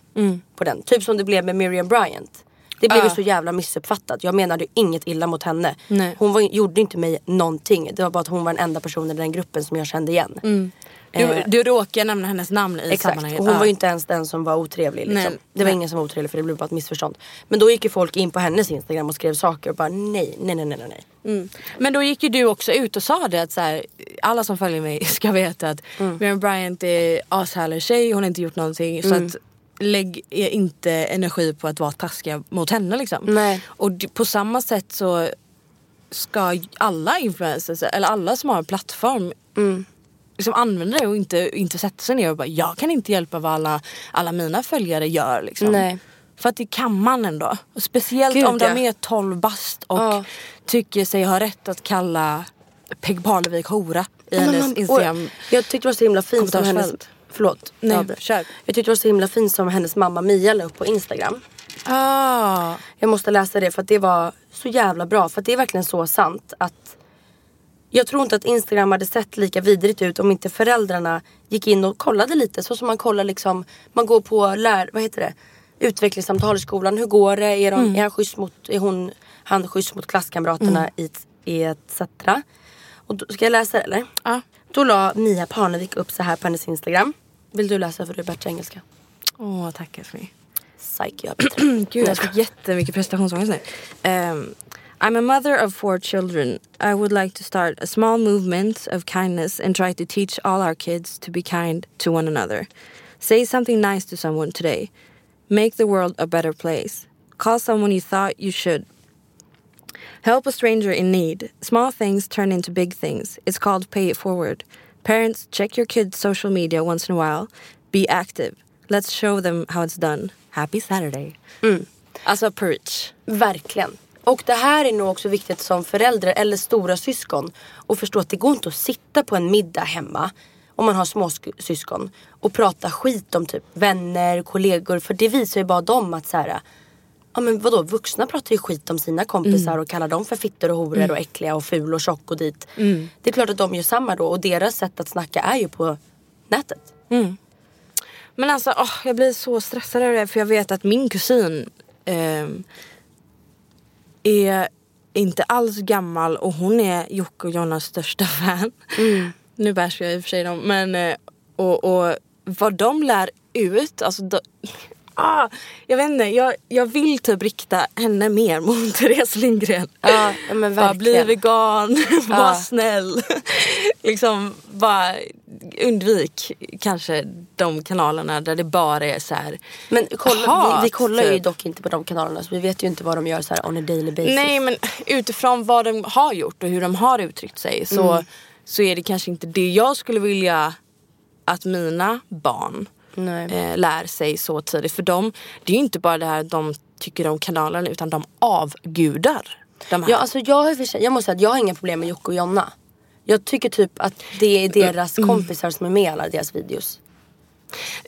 på den. Typ som det blev med Miriam Bryant. Det blev ju Ja. så jävla missuppfattat. Jag menade ju inget illa mot henne. Nej. Hon var, gjorde inte mig någonting. Det var bara att hon var den enda personen i den gruppen som jag kände igen. Du, Eh, du råkar nämna hennes namn i Exakt. sammanhanget. Och hon var ju inte ens den som var otrevlig. Liksom. Nej. Det var Nej. ingen som var otrevlig för det blev bara ett missförstånd. Men då gick ju folk in på hennes Instagram och skrev saker och bara nej, nej, nej, nej, nej. nej. Men då gick ju du också ut och sa det att så här, alla som följer mig *laughs* ska veta att Mm. Miriam Bryant är ashärlig tjej, hon har inte gjort någonting. Så Mm. att lägg inte energi på att vara taskiga mot henne liksom. Nej. Och på samma sätt så ska alla influencers, eller alla som har en plattform Mm. Liksom använda det och inte, inte sätta sig ner och bara jag kan inte hjälpa vad alla, alla mina följare gör. Liksom. Nej. För att det kan man ändå. Och speciellt Gud, om de ja. är 12 bast och Ja. tycker sig ha rätt att kalla Peg Parnevik hora i Men hennes man- Instagram. Jag tyckte det var så himla fint som hennes... Förlåt. Nej, jag kör. Jag tyckte det var så himla fint som hennes mamma Mia la upp på Instagram. Ah. Jag måste läsa det för att det var så jävla bra. För att det är verkligen så sant att jag tror inte att Instagram hade sett lika vidrigt ut om inte föräldrarna gick in och kollade lite. Så som man kollar liksom, man går på lär, vad heter det? utvecklingssamtal i skolan. Hur går det? Är, de, är han schysst mot, är hon, han schysst mot klasskamraterna i, i etc. Och då, ska jag läsa det eller? Ja. Då la Mia Parnevik upp så här på hennes Instagram. Vill du läsa för du är bättre engelska? Åh, tack älskling. Psych, jag är bättre. *clears throat* Gud, jag fick jättemycket prestationsångest nu. Um, I'm a mother of four children. I would like to start a small movement of kindness and try to teach all our kids to be kind to one another. Say something nice to someone today. Make the world a better place. Call someone you thought you should. Help a stranger in need. Small things turn into big things. It's called pay it forward. Parents, check your kids' social media once in a while. Be active. Let's show them how it's done. Happy Saturday. Mm. Alltså preach. Verkligen. Och det här är nog också viktigt som förälder eller stora syskon och förstå att det går inte att sitta på en middag hemma om man har små sk- syskon och prata skit om typ vänner, kollegor. För det visar ju bara dem att så här, ja men vadå vuxna pratar ju skit om sina kompisar och kallar dem för fittor och horor och äckliga och ful och tjock och dit. Det är klart att de gör samma då och deras sätt att snacka är ju på nätet. Men alltså åh, jag blir så stressad över det för jag vet att min kusin ehm, är inte alls gammal och hon är Jocke och Jonas största *laughs* fan. Nu bärs jag i och för sig dem men eh, och, och vad de lär ut, alltså de, ah, jag vet inte, jag, jag vill typ rikta henne mer *laughs* mot Therese Lindgren. Ja, men Bara bli vegan, *laughs* var Ja. snäll. *laughs* liksom bara undvik kanske de kanalerna där det bara är så här Men kolla, hat, vi, vi kollar ju typ. dock inte på de kanalerna så vi vet ju inte vad de gör så här on a daily basis. Nej men utifrån vad de har gjort och hur de har uttryckt sig så, Mm. så är det kanske inte det jag skulle vilja att mina barn. Eh, lär sig så tidigt. För de, det är ju inte bara det här att de tycker om kanalen utan de avgudar de här. Ja, alltså jag, har jag måste säga att jag har inga problem med Jocke och Jonna. Jag tycker typ att det är deras Mm. kompisar som är med i alla deras videos.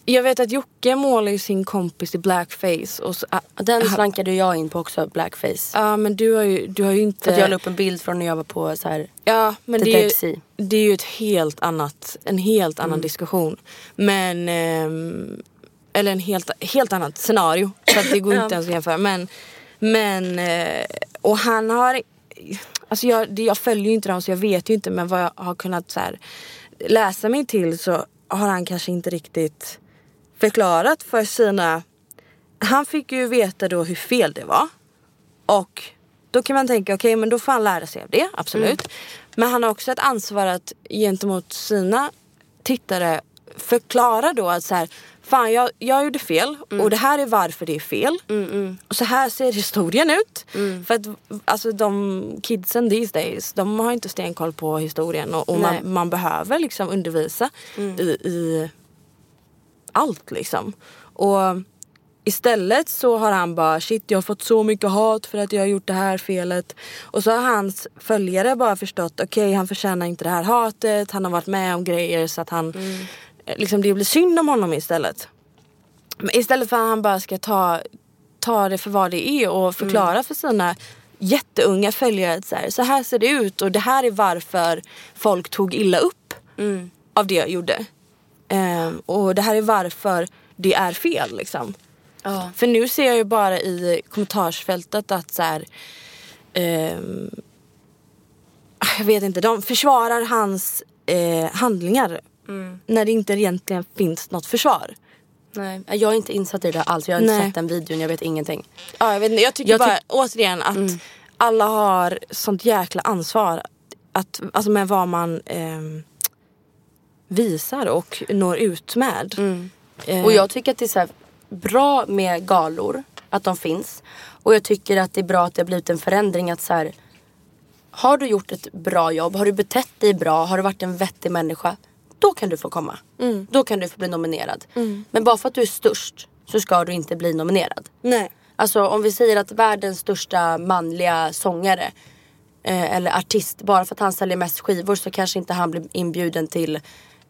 Jag vet att Jocke målar ju sin kompis i blackface. Och så, ah, Den slankade jag in på också, blackface. Ja men du har ju, du har ju inte... För att jag la upp en bild från när jag var på så här. Ja men det är, ju, det är ju ett helt annat, en helt annan Mm. diskussion. Men, ehm, eller en helt, helt annat scenario. Så att det går *laughs* inte ens att jämföra. Men, men eh, och han har, alltså jag, jag följer ju inte dem så jag vet ju inte men vad jag har kunnat så här, läsa mig till så har han kanske inte riktigt förklarat för sina, han fick ju veta då hur fel det var. Och då kan man tänka, okej men då får han lära sig av det, absolut. Men han har också ett ansvar att gentemot sina tittare förklara då att så här, fan jag, jag gjorde fel och det här är varför det är fel. Och så här ser historien ut. För att alltså de kidsen these days, de har inte stenkoll på historien och, och man, man behöver liksom undervisa i, i allt liksom. Och istället så har han bara shit jag har fått så mycket hat för att jag har gjort det här felet. Och så har hans följare bara förstått okej han förtjänar inte det här hatet. Han har varit med om grejer så att han eh, liksom det blir synd om honom istället. Istället för att han bara ska ta, ta det för vad det är och förklara för sina jätteunga följare att så här, så här ser det ut och det här är varför folk tog illa upp av det jag gjorde. Ehm, och det här är varför det är fel liksom. Ja. För nu ser jag ju bara i kommentarsfältet att så här, ehm, jag vet inte, de försvarar hans eh, handlingar när det inte egentligen finns något försvar. Nej, jag är inte insatt i det alls. Jag har inte Nej. sett den videon, jag vet ingenting. Ja, jag, vet inte, jag tycker Jag bara tyck- återigen att alla har sånt jäkla ansvar att, alltså med vad man ehm, visar och når ut med. Eh, Och jag tycker att det är här bra med galor, att de finns. Och jag tycker att det är bra att det har blivit en förändring att så här, har du gjort ett bra jobb, har du betett dig bra, har du varit en vettig människa, då kan du få komma. Då kan du få bli nominerad. Men bara för att du är störst så ska du inte bli nominerad. Nej. Alltså om vi säger att världens största manliga sångare eh, eller artist, bara för att han säljer mest skivor så kanske inte han blir inbjuden till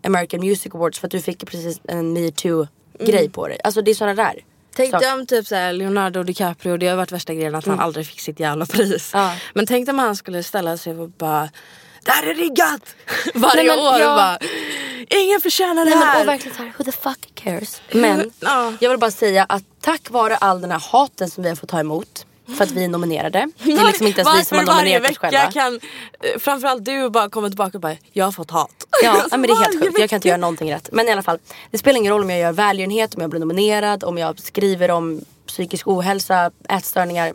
American Music Awards för att du fick precis en metoo grej på dig. Alltså det är sådana där. Tänk dig om typ såhär Leonardo DiCaprio, det har varit värsta grejen att han aldrig fick sitt jävla pris. Ja. Men tänk dig om han skulle ställa sig och bara Det här är riggat! *laughs* Varje Nej, men år och bara Ingen förtjänar det Nej, här! men, och verkligen såhär, who the fuck cares? Men Ja. jag vill bara säga att tack vare all den här haten som vi har fått ta emot för att vi är nominerade. Det är liksom inte ens vi som har nominerat oss själva. kan eh, framförallt du bara komma tillbaka och bara Jag har fått hat. Ja, *laughs* ja men det är helt sjukt. Jag kan inte göra någonting rätt. Men i alla fall. Det spelar ingen roll om jag gör välgörenhet, om jag blir nominerad, om jag skriver om psykisk ohälsa, ätstörningar.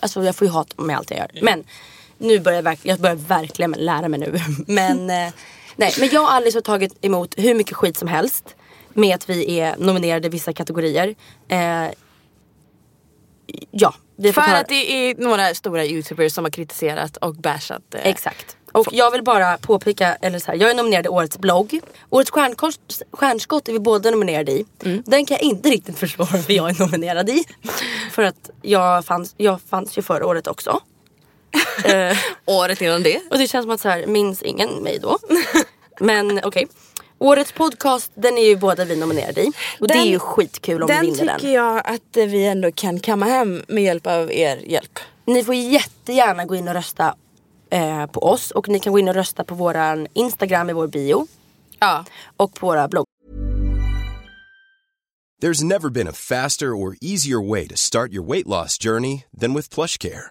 Alltså jag får ju hat med allt jag gör. Men nu börjar jag, verk- jag börjar verkligen lära mig nu. *laughs* Men, eh, nej, men jag och Alice har tagit emot hur mycket skit som helst. Med att vi är nominerade i vissa kategorier. Eh, ja, vi För att det är några stora youtubers som har kritiserat och bashat. eh, Exakt. Och jag vill bara påpeka, eller så här, jag är nominerad i årets blogg. Årets stjärnkost, stjärnskott är vi båda nominerade i. Den kan jag inte riktigt *laughs* förstå varför jag är nominerad i. För att jag fanns, jag fanns ju förra året också. Eh, *laughs* Året innan det. och det känns som att så här, minns ingen mig då. *laughs* Men okej. Årets podcast, den är ju båda vi nominerade i. Och det är Den- ju skitkul om vi Den vinner tycker den. jag att vi ändå kan kamma hem med hjälp av er hjälp. Ni får jättegärna gå in och rösta eh, på oss. Och ni kan gå in och rösta på våran Instagram i vår bio. Ja. Och på våra bloggar. There's never been a faster or easier way to start your weight loss journey than with PlushCare.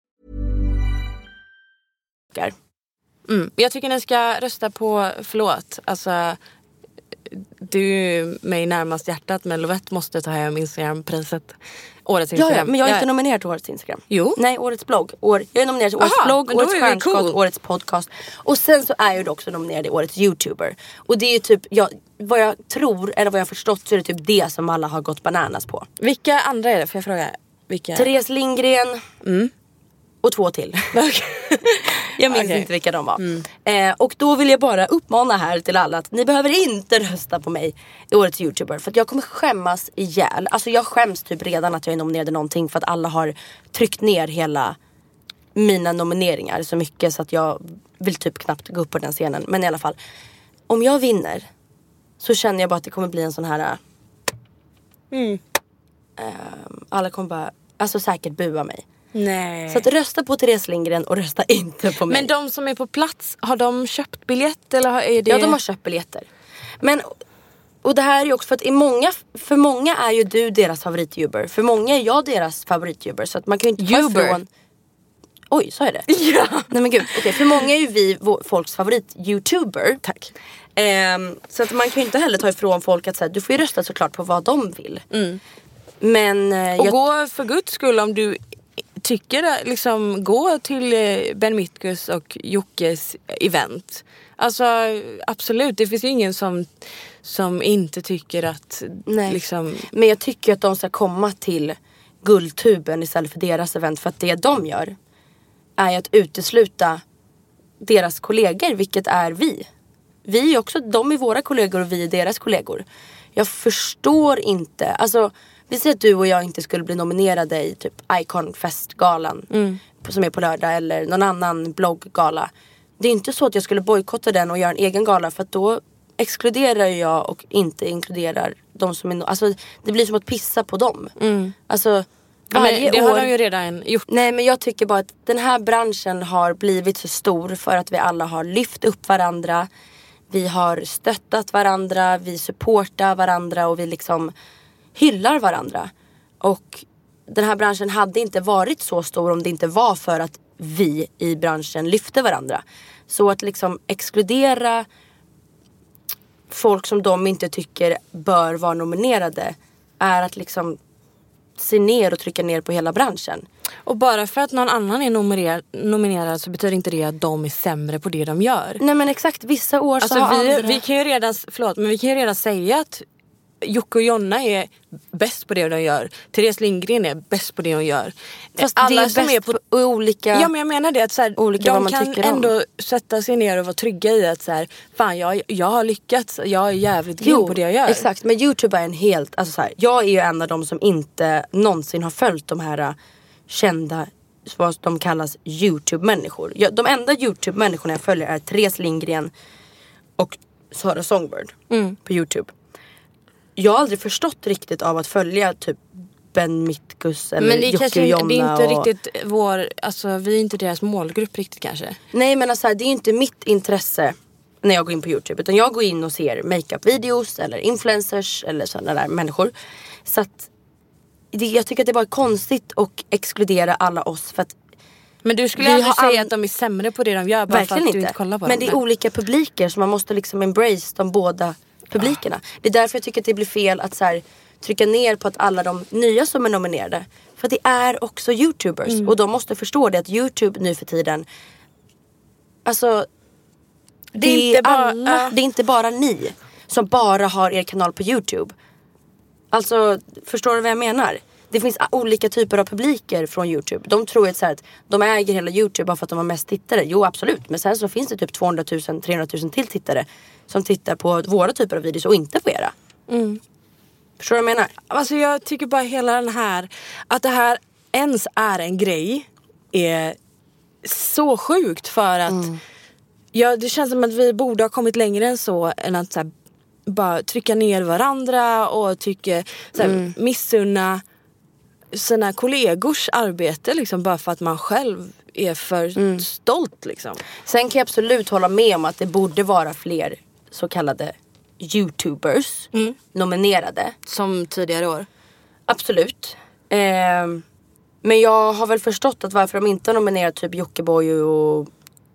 Mm. Jag tycker ni ska rösta på Förlåt. Alltså, du är mig närmast hjärtat men Lovette måste ta hem Instagram-priset. Årets Ja, Instagram. ja, men jag är inte Ja. nominerad till årets Instagram. Jo. Nej, årets blogg. År, jag är nominerad till årets Aha, blogg, årets stjärnskott, cool. årets podcast. Och sen så är jag också nominerad till årets youtuber. Och det är ju typ, jag, vad jag tror, eller vad jag har förstått så är det typ det som alla har gått bananas på. Vilka andra är det? Får jag fråga? Vilka? Therese Lindgren och två till. *laughs* jag minns Okej. inte vilka de var. Eh, och då vill jag bara uppmana här till alla att ni behöver inte rösta på mig i årets youtuber. För att jag kommer skämmas ihjäl. Alltså jag skäms typ redan att jag är nominerad i någonting för att alla har tryckt ner hela mina nomineringar så mycket så att jag vill typ knappt gå upp på den scenen. Men i alla fall. Om jag vinner så känner jag bara att det kommer bli en sån här... ehm, alla kommer bara, alltså säkert bua mig. Nej. Så att rösta på Therese Lindgren och rösta inte på mig. Men de som är på plats, har de köpt biljett eller är det? Ja de har köpt biljetter. Men och det här är ju också för att i många, för många är ju du deras favoritjuber. För många är jag deras favoritjuber. Så att man kan ju inte ta ifrån... Oj, sa jag det? *laughs* Ja. Nej men gud. Okej, för många är ju vi folks favorit-youtuber. Tack. Ehm, så att man kan ju inte heller ta ifrån folk att säga, du får ju rösta såklart på vad de vill. Men eh, Och jag, gå för guds skull om du tycker liksom gå till eh, Ben Mitkus och Jockes event. Alltså absolut, det finns ju ingen som, som inte tycker att Nej. liksom Men jag tycker att de ska komma till Guldtuben istället för deras event. För att det de gör är att utesluta deras kollegor, vilket är vi. Vi är också, de är våra kollegor och vi är deras kollegor. Jag förstår inte, alltså vi säger att du och jag inte skulle bli nominerade i typ Icon-festgalan på- som är på lördag eller någon annan blogggala. Det är inte så att jag skulle bojkotta den och göra en egen gala för att då exkluderar jag och inte inkluderar de som är no- Alltså det blir som att pissa på dem. Alltså Ja, men varje det år... har de ju redan gjort. Nej men jag tycker bara att den här branschen har blivit så stor för att vi alla har lyft upp varandra. Vi har stöttat varandra, vi supportar varandra och vi liksom hyllar varandra. Och den här branschen hade inte varit så stor om det inte var för att vi i branschen lyfte varandra. Så att liksom exkludera folk som de inte tycker bör vara nominerade är att liksom se ner och trycka ner på hela branschen. Och bara för att någon annan är nominerad, nominerad så betyder inte det att de är sämre på det de gör. Nej men exakt, vissa år så Alltså har vi, andra... vi kan ju redan, förlåt, men vi kan ju redan säga att Jocke och Jonna är bäst på det de gör. Therese Lindgren är bäst på det hon gör. Fast Alla är som är på, på olika... Ja men jag menar det att så här, Olika vad de man kan tycker om. ändå sätta sig ner och vara trygga i att så här, fan jag, jag har lyckats, jag är jävligt grym på det jag gör. exakt. Men Youtube är en helt, alltså så här, jag är ju en av de som inte någonsin har följt de här äh, kända, vad de kallas Youtube-människor. Jag, de enda Youtube-människorna jag följer är Therese Lindgren och Sara Songbird Mm. på Youtube. Jag har aldrig förstått riktigt av att följa typ Ben Mitkus eller Men det är Jocke kanske och Jonna. det är inte och... riktigt vår, alltså vi är inte deras målgrupp riktigt kanske. Nej men alltså, det är inte mitt intresse när jag går in på Youtube. Utan jag går in och ser makeup-videos eller influencers eller sådana där människor. Så att det, jag tycker att det är bara konstigt att exkludera alla oss för att Men du skulle aldrig säga an- att de är sämre på det de gör bara verkligen för att inte. du inte kollar på Men dem. det är olika publiker så man måste liksom embrace de båda publikerna. Det är därför jag tycker att det blir fel att så här, trycka ner på att alla de nya som är nominerade. För det är också youtubers Mm. och de måste förstå det att youtube nu för tiden Alltså det, är inte bara- alla, det är inte bara ni som bara har er kanal på youtube. Alltså förstår du vad jag menar? Det finns olika typer av publiker från youtube. De tror att, så här, att de äger hela youtube bara för att de har mest tittare. Jo absolut men sen så finns det typ 200 000, 300 000 till tittare som tittar på våra typer av videos och inte på era. Förstår du vad jag menar? Alltså jag tycker bara hela den här, att det här ens är en grej är så sjukt för att ja, det känns som att vi borde ha kommit längre än så än att så här, bara trycka ner varandra och tycka, så här, missunna sina kollegors arbete liksom bara för att man själv är för stolt liksom. Sen kan jag absolut hålla med om att det borde vara fler så kallade youtubers nominerade. Som tidigare år. Absolut. Ehm, men jag har väl förstått att varför de inte har nominerat typ Jockiboi och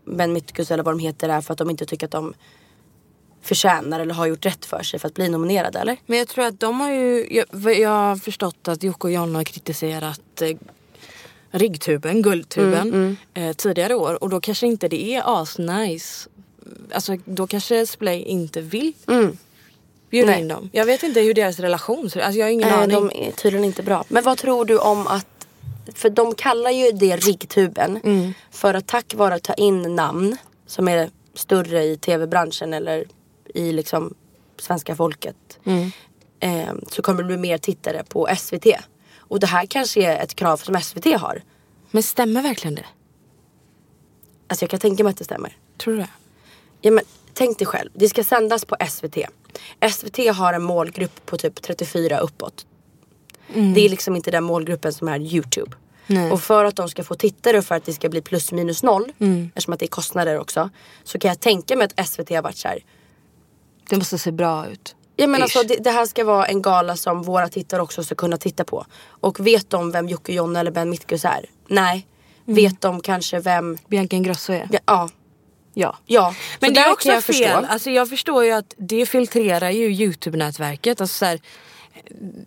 Ben Mitkus eller vad de heter är för att de inte tycker att de förtjänar eller har gjort rätt för sig för att bli nominerade eller? Men jag tror att de har ju, jag, jag har förstått att Jocke och Jonna har kritiserat eh, riggtuben, guldtuben Eh, tidigare år och då kanske inte det är asnice. Alltså då kanske Splay inte vill bjuda Nej. in dem. Jag vet inte hur deras relation ser ut. Alltså jag har ingen Nej, aning. de är tydligen inte bra. Men vad tror du om att för de kallar ju det riggtuben för att tack vare att ta in namn som är större i tv-branschen eller i liksom svenska folket eh, så kommer det bli mer tittare på SVT. Och det här kanske är ett krav som SVT har. Men stämmer verkligen det? Alltså jag kan tänka mig att det stämmer. Tror du det? Ja, men, tänk dig själv, det ska sändas på SVT. SVT har en målgrupp på typ 34 uppåt. Det är liksom inte den målgruppen som är YouTube. Nej. Och för att de ska få tittare och för att det ska bli plus minus noll, eftersom att det är kostnader också, så kan jag tänka mig att SVT har varit så här. Det måste se bra ut. Ja men alltså det, det här ska vara en gala som våra tittare också ska kunna titta på. Och vet de vem Jocke Jonna eller Ben Mitkus är? Nej. Vet de kanske vem... Bianca Ingrosso är? Ja. ja. Ja. ja. Men det är också jag fel. förstå. Alltså jag förstår ju att det filtrerar ju Youtube-nätverket. Alltså så här,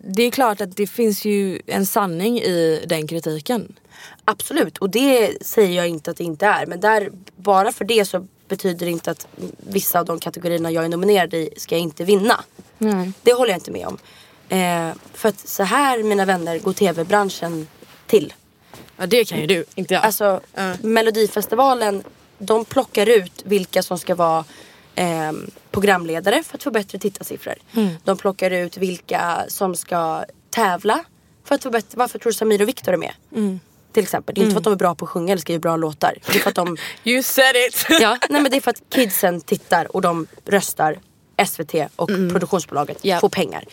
det är klart att det finns ju en sanning i den kritiken. Absolut, och det säger jag inte att det inte är. Men där, bara för det så betyder inte att vissa av de kategorierna jag är nominerad i ska jag inte vinna. Det håller jag inte med om. Eh, för att så här mina vänner går tv-branschen till. Ja det kan ju du, inte jag. Alltså Melodifestivalen, de plockar ut vilka som ska vara eh, programledare för att få bättre tittarsiffror. De plockar ut vilka som ska tävla för att få bättre, varför tror du Samir och Viktor är med? Till exempel. Det är inte för att de är bra på att sjunga eller skriver bra låtar. Det är för att de *laughs* you said it! *laughs* Ja, nej men det är för att *laughs* kidsen tittar och de röstar SVT och produktionsbolaget Ja. får pengar.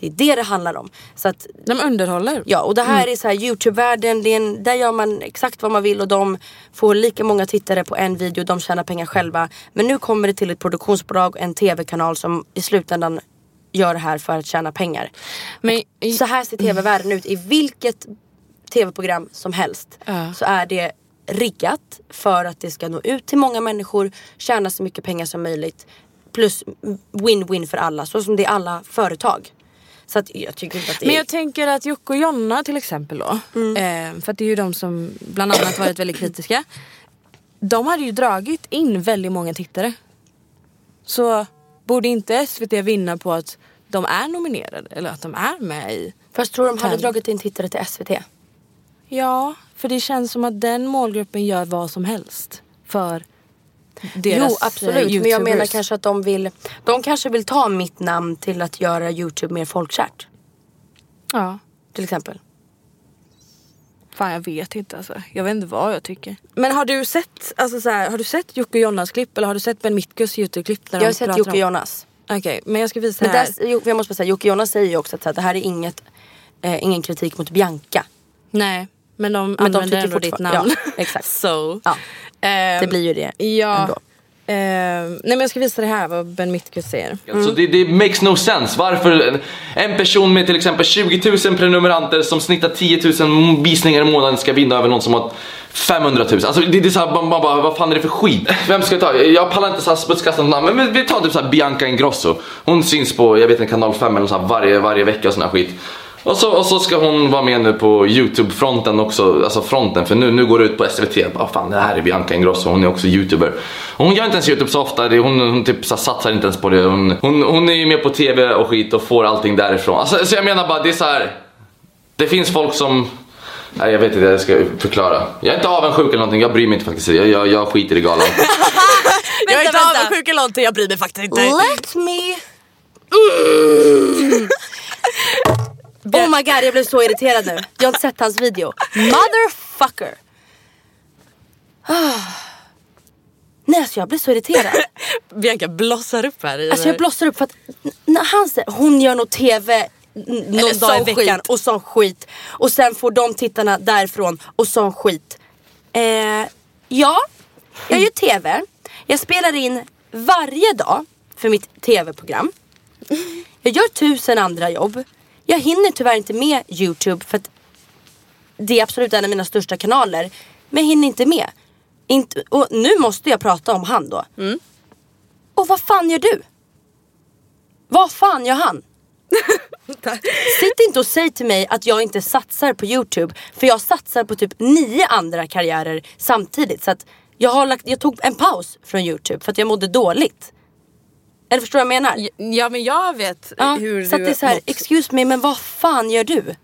Det är det det handlar om. Så att, De underhåller. ja, och det här är så här Youtube-världen, det är en, där gör man exakt vad man vill och de får lika många tittare på en video, de tjänar pengar själva. Men nu kommer det till ett produktionsbolag, en tv-kanal som i slutändan gör det här för att tjäna pengar. Men Så här ser tv-världen ut. I vilket tv-program som helst Ja. så är det riggat för att det ska nå ut till många människor, tjäna så mycket pengar som möjligt. Plus win-win för alla, så som det är alla företag. Så att jag tycker inte att det Men är... jag tänker att Jocke och Jonna till exempel då. Eh, för att det är ju de som bland annat varit väldigt kritiska. De hade ju dragit in väldigt många tittare. Så borde inte SVT vinna på att de är nominerade eller att de är med i? Fast tror de hade dragit in tittare till SVT? Ja, för det känns som att den målgruppen gör vad som helst för deras jo absolut, eh, men jag YouTubers. menar kanske att de vill... De kanske vill ta mitt namn till att göra Youtube mer folkkärt. Ja. Till exempel. Fan jag vet inte alltså. Jag vet inte vad jag tycker. Men har du sett, alltså, så här, har du sett Jocke och Jonnas klipp eller har du sett Ben Mitkus YouTube-klipp? Jag har sett Jocke om- Jonas. Okej, men jag ska visa Men här. där, jag måste bara säga, Jocke Jonas säger ju också att här, det här är inget, eh, ingen kritik mot Bianca. Nej, men de Men de använder tycker ändå ditt namn. ja, exakt. *laughs* so. Ja, Ehm, det blir ju det Ja. ändå. Ehm, nej men jag ska visa det här vad Ben Mitkus säger. Så det, det makes no sense. Varför en- en person med till exempel 20 000 prenumeranter som snittar 10 000 visningar i månaden ska vinna över någon som har 500 000. Alltså det, det är såhär, man, man bara, vad fan är det för skit? Vem ska jag ta? Jag pallar inte såhär smutskastande namn, men, vi tar typ såhär Bianca Ingrosso. Hon syns på, jag vet inte, kanal 5 eller så här varje, varje vecka och sån här skit. Och så, och så ska hon vara med nu på Youtube-fronten också, alltså fronten, för nu, nu går det ut på SVT. Bara, fan, det här är Bianca Ingrosso, hon är också youtuber. Och hon gör inte ens Youtube så ofta, hon, hon typ så här, satsar inte ens på det. Hon, hon, hon är ju med på TV och skit och får allting därifrån. Alltså, så jag menar bara, det är så här. Det finns folk som Nej jag vet inte, jag ska förklara. Jag är inte avundsjuk eller någonting, jag bryr mig inte faktiskt. Jag, jag, jag skiter i galan. *laughs* jag är inte vänta. avundsjuk eller någonting, jag bryr mig faktiskt inte. Let me... my god jag blev så irriterad nu. Jag har sett hans video. Motherfucker. Ah. Nej alltså jag blir så irriterad. *laughs* Bianca blossar upp här i Alltså jag blossar upp för att när han säger hon gör nog TV någon dag i veckan skit. och sån skit. Och sen får de tittarna därifrån och sån skit. Eh, ja, jag gör TV. Jag spelar in varje dag för mitt TV-program. Jag gör tusen andra jobb. Jag hinner tyvärr inte med YouTube för att det är absolut en av mina största kanaler. Men jag hinner inte med. Inte, och nu måste jag prata om han då. Och vad fan gör du? Vad fan gör han? *laughs* Sitt inte och säg till mig att jag inte satsar på YouTube. För jag satsar på typ nio andra karriärer samtidigt. Så att jag, har lagt, jag tog en paus från YouTube för att jag mådde dåligt. Eller förstår du vad jag menar? Ja men jag vet Ja, hur så att du det är så här, mått. excuse me men vad fan gör du?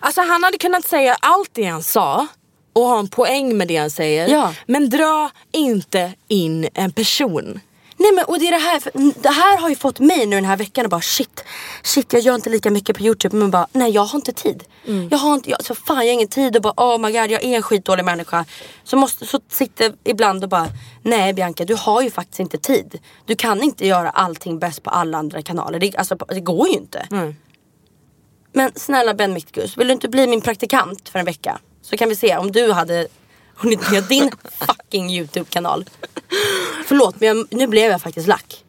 Alltså han hade kunnat säga allt det han sa och ha en poäng med det han säger. Ja. Men dra inte in en person. Nej men och det är det här, för det här har ju fått mig nu den här veckan att bara shit, shit jag gör inte lika mycket på youtube men bara nej jag har inte tid. Jag har inte, jag, så fan jag har ingen tid och bara oh my god jag är en skitdålig människa. Så måste, så sitter ibland och bara nej Bianca du har ju faktiskt inte tid. Du kan inte göra allting bäst på alla andra kanaler. Det, alltså, det går ju inte. Men snälla Ben Mitkus, vill du inte bli min praktikant för en vecka? Så kan vi se om du hade hunnit med din fucking YouTube-kanal. Förlåt men jag, nu blev jag faktiskt lack.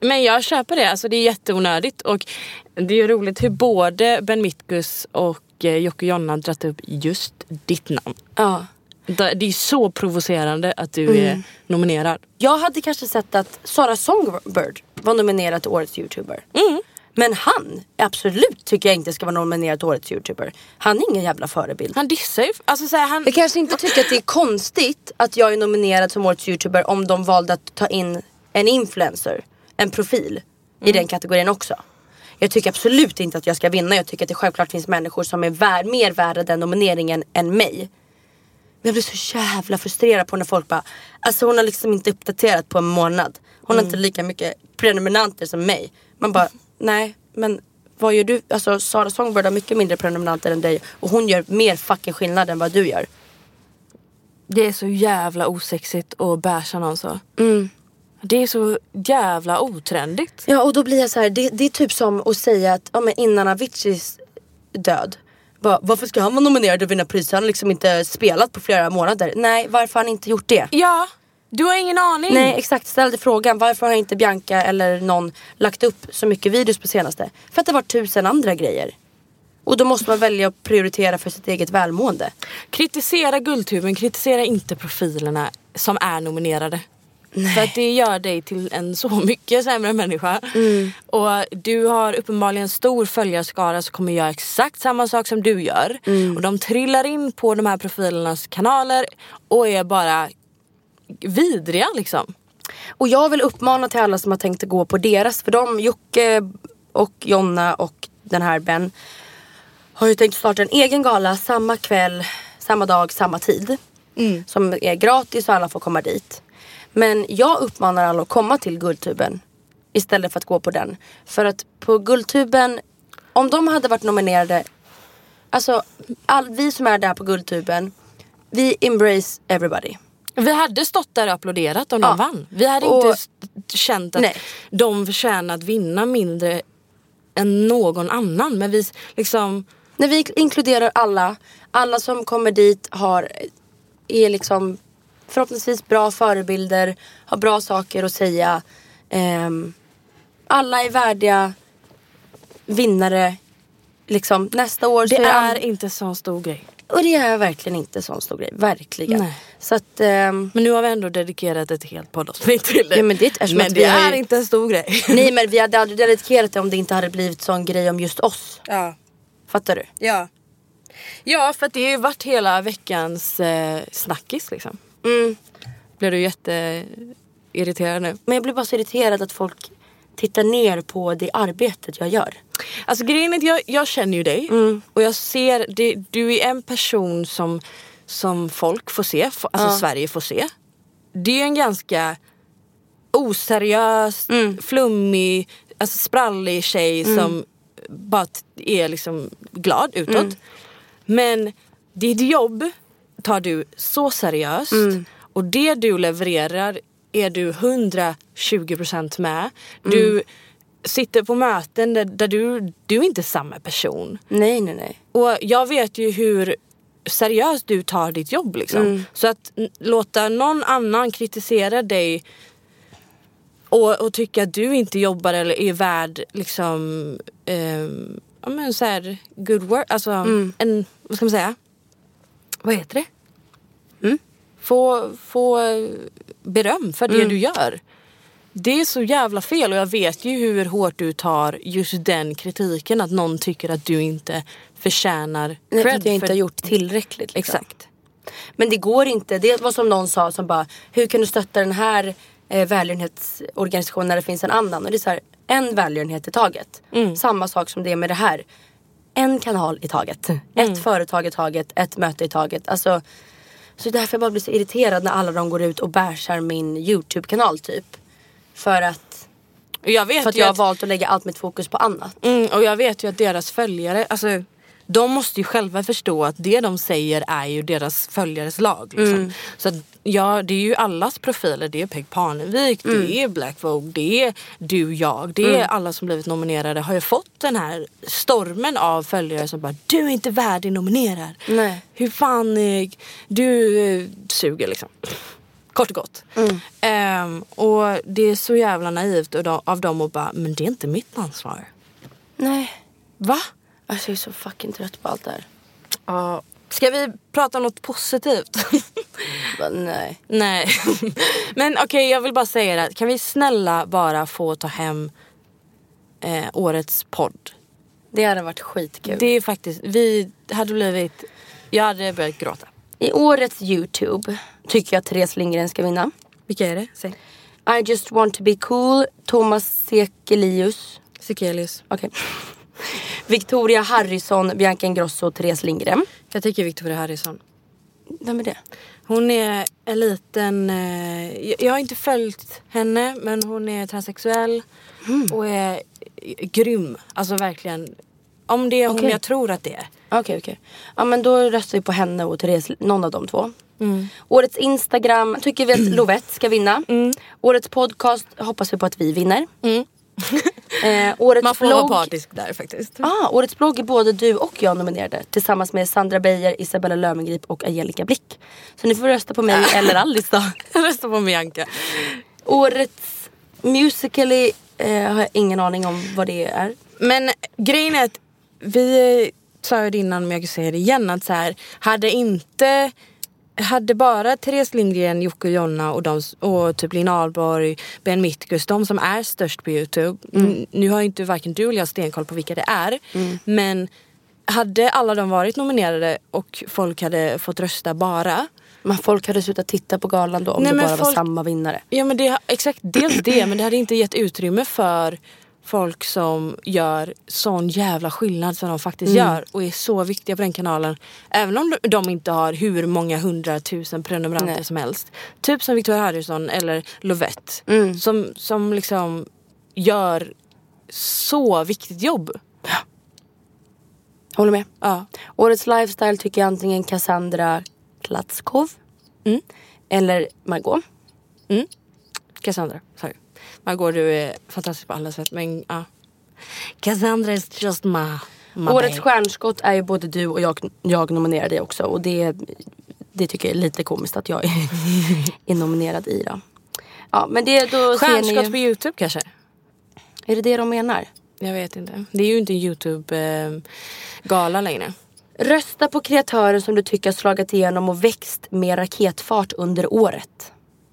Men jag köper det, alltså det är jätteonödigt och det är ju roligt hur både Ben Mitkus och eh, Jocke Jonna har dragit upp just ditt namn. Ja. Det är så provocerande att du är nominerad. Jag hade kanske sett att Sara Songbird var nominerad till Årets YouTuber. Men han, absolut tycker jag inte ska vara nominerad till Årets YouTuber. Han är ingen jävla förebild. Han dissar ju, alltså så här, han... Jag kanske inte tycker att det är konstigt att jag är nominerad som Årets YouTuber om de valde att ta in en influencer, en profil i den kategorin också. Jag tycker absolut inte att jag ska vinna. Jag tycker att det självklart finns människor som är vär, mer värda den nomineringen än mig. Men jag blir så jävla frustrerad på när folk bara, alltså hon har liksom inte uppdaterat på en månad. Hon har inte lika mycket prenumeranter som mig. Man bara, nej men vad gör du? Alltså Sara Songbird har mycket mindre prenumeranter än dig och hon gör mer fucking skillnad än vad du gör. Det är så jävla osexigt att basha någon så. Det är så jävla otrendigt. Ja och då blir jag så här, det, det är typ som att säga att ja, men innan Aviciis död. Bara, varför ska han vara nominerad och vinna pris? Han har liksom inte spelat på flera månader. Nej, varför har han inte gjort det? Ja, du har ingen aning. Nej exakt, ställ dig frågan varför har inte Bianca eller någon lagt upp så mycket videos på senaste? För att det var tusen andra grejer. Och då måste man välja att prioritera för sitt eget välmående. Kritisera Guldtuben, kritisera inte profilerna som är nominerade. För att det gör dig till en så mycket sämre människa. Och du har uppenbarligen stor följarskara som kommer göra exakt samma sak som du gör. Och de trillar in på de här profilernas kanaler och är bara vidriga liksom. Och jag vill uppmana till alla som har tänkt att gå på deras, för de, Jocke och Jonna och den här Ben har ju tänkt starta en egen gala samma kväll, samma dag, samma tid. Som är gratis och alla får komma dit. Men jag uppmanar alla att komma till Guldtuben istället för att gå på den. För att på Guldtuben, om de hade varit nominerade, alltså all, vi som är där på Guldtuben, vi embrace everybody. Vi hade stått där och applåderat om de Ja. vann. Vi hade Och- inte känt att Nej. de förtjänar att vinna mindre än någon annan. Men vi liksom... När vi inkluderar alla, alla som kommer dit har, är liksom förhoppningsvis bra förebilder, har bra saker att säga. Ehm, alla är värdiga vinnare. Liksom, nästa år Det så är är inte så stor grej. Och det är verkligen inte sån stor grej. Verkligen. Nej. Så att... ehm, Men nu har vi ändå dedikerat ett helt poddavsnitt till det. Ja, men det är eftersom men det har ju- är inte en stor grej. nej men vi *laughs* hade aldrig dedikerat det om det inte hade blivit sån grej om just oss. Ja. Fattar du? Ja. Ja, för att det har ju varit hela veckans eh, snackis liksom. Mm. Blir du jätteirriterad nu? Men jag blir bara så irriterad att folk tittar ner på det arbetet jag gör. Alltså grejen är att jag, jag känner ju dig. Och jag ser, det, du är en person som, som folk får se, alltså Sverige får se. Det är en ganska oseriös, flummig, alltså sprallig tjej som bara är liksom glad utåt. Men ditt jobb tar du så seriöst. Och det du levererar är du 120% med. Du sitter på möten där, där du, du är inte samma person. Nej, nej, nej. Och jag vet ju hur seriöst du tar ditt jobb liksom. Så att låta någon annan kritisera dig och, och tycka att du inte jobbar eller är värd liksom ehm, ja men så här good work, alltså en, vad ska man säga? Vad heter det? Få, få beröm för det du gör. Det är så jävla fel och jag vet ju hur hårt du tar just den kritiken att någon tycker att du inte förtjänar Nej, för cred att jag inte har gjort tillräckligt. Liksom. Exakt. Men det går inte. Det var som någon sa som bara, hur kan du stötta den här eh, välgörenhetsorganisationen när det finns en annan? Och det är så här, en välgörenhet i taget. Samma sak som det är med det här. En kanal i taget. Ett företag i taget, ett möte i taget. Alltså, så därför jag bara blir så irriterad när alla de går ut och bärsar min YouTube-kanal typ. För att, jag vet för att jag har att, valt att lägga allt mitt fokus på annat. mm, och jag vet ju att deras följare, alltså de måste ju själva förstå att det de säger är ju deras följares lag. Liksom. Så att, ja, det är ju allas profiler. Det är Peg Parnevik, det är Black Vogue, det är du, jag. Det är alla som blivit nominerade har ju fått den här stormen av följare som bara du är inte värdig nominerad. Nej. Hur fan, eh, du eh, suger liksom. Kort och gott. Ehm, och det är så jävla naivt av dem att bara, men det är inte mitt ansvar. Nej. Va? Alltså jag är så fucking trött på allt det här. Ja. Ska vi prata om något positivt? *laughs* Bara, nej. Nej. *laughs* Men okej, jag vill bara säga det. här. Kan vi snälla bara få ta hem eh, årets podd? Det hade varit skitkul. Det är faktiskt, vi hade blivit, jag hade börjat gråta. I årets YouTube tycker jag att Therese Lindgren ska vinna. Vilka är det? Säg. I just want to be cool, Thomas Sekelius. Sekelius. Okej. Victoria Harrison, Bianca Ingrosso, Therese Lindgren. Jag tycker Victoria Harrison. Vem är det? Hon är en liten, eh, jag- har inte följt henne men hon är transsexuell och är grym. Alltså verkligen. Om det är hon jag tror att det är. Okej okej. Ja men då röstar vi på henne och Therese, någon av de två. Årets Instagram tycker vi att Lovette ska vinna. Årets podcast hoppas vi på att vi vinner. *laughs* eh, årets Man får blogg. vara partisk där faktiskt. Ah, årets blogg är både du och jag nominerade tillsammans med Sandra Beijer, Isabella Löwengrip och Angelica Blick. Så ni får rösta på mig eller Alice då. *laughs* Jag röstar på Bianca. Årets Musical.ly eh, har jag ingen aning om vad det är. Men grejen är att vi sa ju det innan men jag kan säga det igen att så här, hade inte hade bara Therese Lindgren, Jocke och Jonna och, de, och typ Lina Ahlborg, Ben Mitkus, de som är störst på Youtube. N- Nu har ju inte varken du eller jag stenkoll på vilka det är. Men hade alla de varit nominerade och folk hade fått rösta bara. Men folk hade slutat titta på galan då om Nej, det bara var folk- samma vinnare. Ja men det, exakt dels det men det hade inte gett utrymme för folk som gör sån jävla skillnad som de faktiskt gör och är så viktiga på den kanalen. Även om de- inte har hur många hundratusen prenumeranter Nej. som helst. Typ som Victoria Harrison eller Lovette. Som, som liksom gör så viktigt jobb. Håller med. Ja. Årets lifestyle tycker jag antingen Cassandra Klatskov eller Margot. Cassandra, sorry. Margot du är fantastisk på alla sätt men ja. Cassandra is just my, my Årets babe. stjärnskott är ju både du och jag, jag nominerade i också och det, det tycker jag är lite komiskt att jag är, *laughs* är nominerad i då. Ja men det då Stjärnskott ni, på Youtube kanske? Är det det de menar? Jag vet inte. Det är ju inte en Youtube-gala längre. Rösta på kreatören som du tycker har slagit igenom och växt med raketfart under året.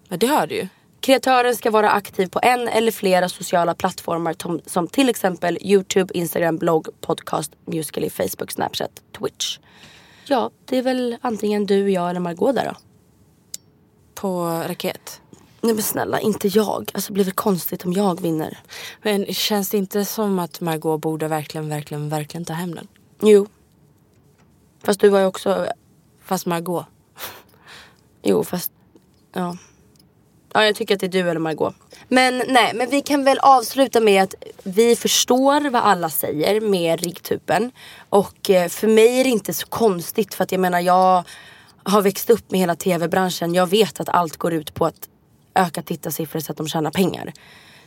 Ja, det har du ju. Kreatören ska vara aktiv på en eller flera sociala plattformar som, som till exempel Youtube, Instagram, blogg, podcast, Musical.ly, Facebook, Snapchat, Twitch. Ja, det är väl antingen du, jag eller Margot där då. På raket. Nej men snälla, inte jag. Alltså det blir väl konstigt om jag vinner. Men känns det inte som att Margot borde verkligen, verkligen, verkligen ta hem den? Jo. Fast du var ju också... Fast Margot. Jo fast... Ja. Ja, jag tycker att det är du eller Margot. Men nej, men vi kan väl avsluta med att vi förstår vad alla säger med riggtuben. Och eh, för mig är det inte så konstigt för att jag menar jag har växt upp med hela tv-branschen. Jag vet att allt går ut på att öka tittarsiffror så att de tjänar pengar.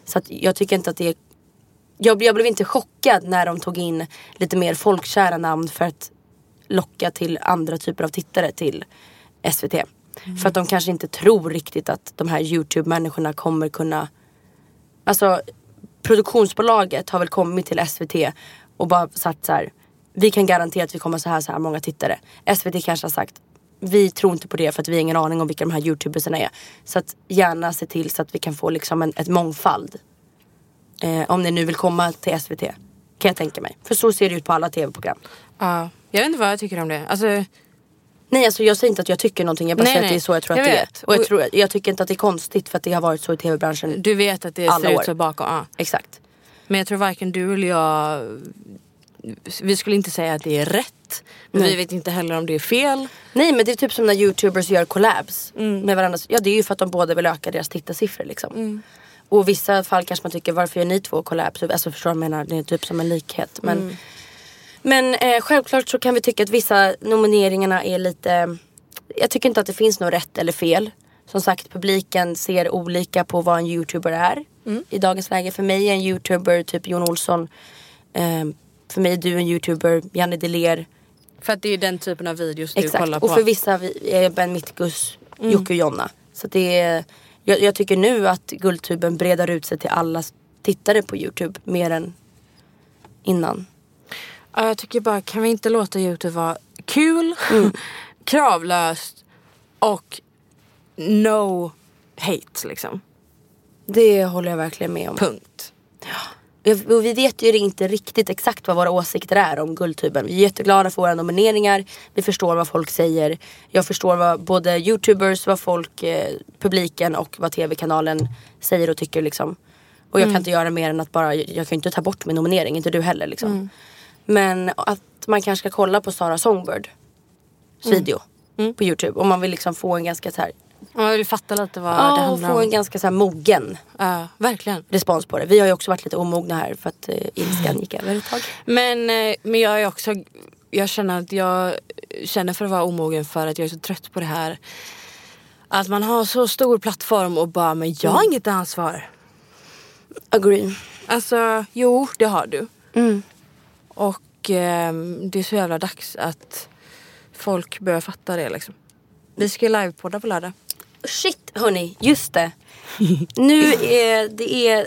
Så att jag tycker inte att det är jag, jag blev inte chockad när de tog in lite mer folkkära namn för att locka till andra typer av tittare till SVT. Mm. För att de kanske inte tror riktigt att de här YouTube-människorna kommer kunna... Alltså produktionsbolaget har väl kommit till SVT och bara sagt så här. Vi kan garantera att vi kommer så här, så här många tittare. SVT kanske har sagt vi tror inte på det för att vi har ingen aning om vilka de här youtubersarna är. Så att gärna se till så att vi kan få liksom en ett mångfald. Eh, om ni nu vill komma till SVT. Kan jag tänka mig. För så ser det ut på alla tv-program. Ja, jag vet inte vad jag tycker om det. Alltså, Nej alltså jag säger inte att jag tycker någonting. Jag bara Nej, säger nej. att det är så jag tror Jag att det är. vet. Och jag, tror, jag tycker inte att det är konstigt för att det har varit så i tv-branschen. du vet att det ser år. ut så bakom. Ja. Exakt. Men jag tror varken du eller jag... Vi skulle inte säga att det är rätt. Men Nej. vi vet inte heller om det är fel. Nej men det är typ som när youtubers gör collabs Mm. med varandra. Ja det är ju för att de båda vill öka deras tittarsiffror liksom. Mm. Och i vissa fall kanske man tycker varför gör ni två collabs? Alltså förstår du vad jag menar? Det är typ som en likhet. Men, Mm. Men eh, självklart så kan vi tycka att vissa nomineringarna är lite Jag tycker inte att det finns något rätt eller fel. Som sagt publiken ser olika på vad en youtuber är. Mm. I dagens läge. För mig är en youtuber typ Jon Olsson. Eh, för mig är du en youtuber, Janne Deler. För att det är den typen av videos du Exakt. kollar på. Och för vissa vi- är Ben Mittgus, Mm. Jocke och Jonna. Så det är, jag, jag tycker nu att Guldtuben breder ut sig till alla tittare på Youtube mer än innan. Ja, jag tycker bara, kan vi inte låta Youtube vara kul, *laughs* kravlöst och no hate liksom. Det håller jag verkligen med om. Punkt. Och vi vet ju inte riktigt exakt vad våra åsikter är om Guldtuben. Vi är jätteglada för våra nomineringar. Vi förstår vad folk säger. Jag förstår vad både youtubers, vad folk, eh, publiken och vad tv-kanalen säger och tycker liksom. Och jag kan inte göra mer än att bara, jag kan inte ta bort min nominering, inte du heller liksom. Men att man kanske ska kolla på Sara Songbirds video på youtube. Om man vill liksom få en ganska så här, Ja, jag vill fatta lite vad det ja, och handlar få en om. ganska så här mogen Ja, verkligen. respons på det. Vi har ju också varit lite omogna här för att eh, ilskan gick över ett tag. Men, eh, men jag är också, jag känner att jag känner för att vara omogen för att jag är så trött på det här. Att man har så stor plattform och bara, men jag har inget ansvar. Agree. Alltså, jo det har du. Mm. Och ehm, det är så jävla dags att folk börjar fatta det liksom. Vi ska ju livepodda på lördag. Shit hörni, just det. nu är det är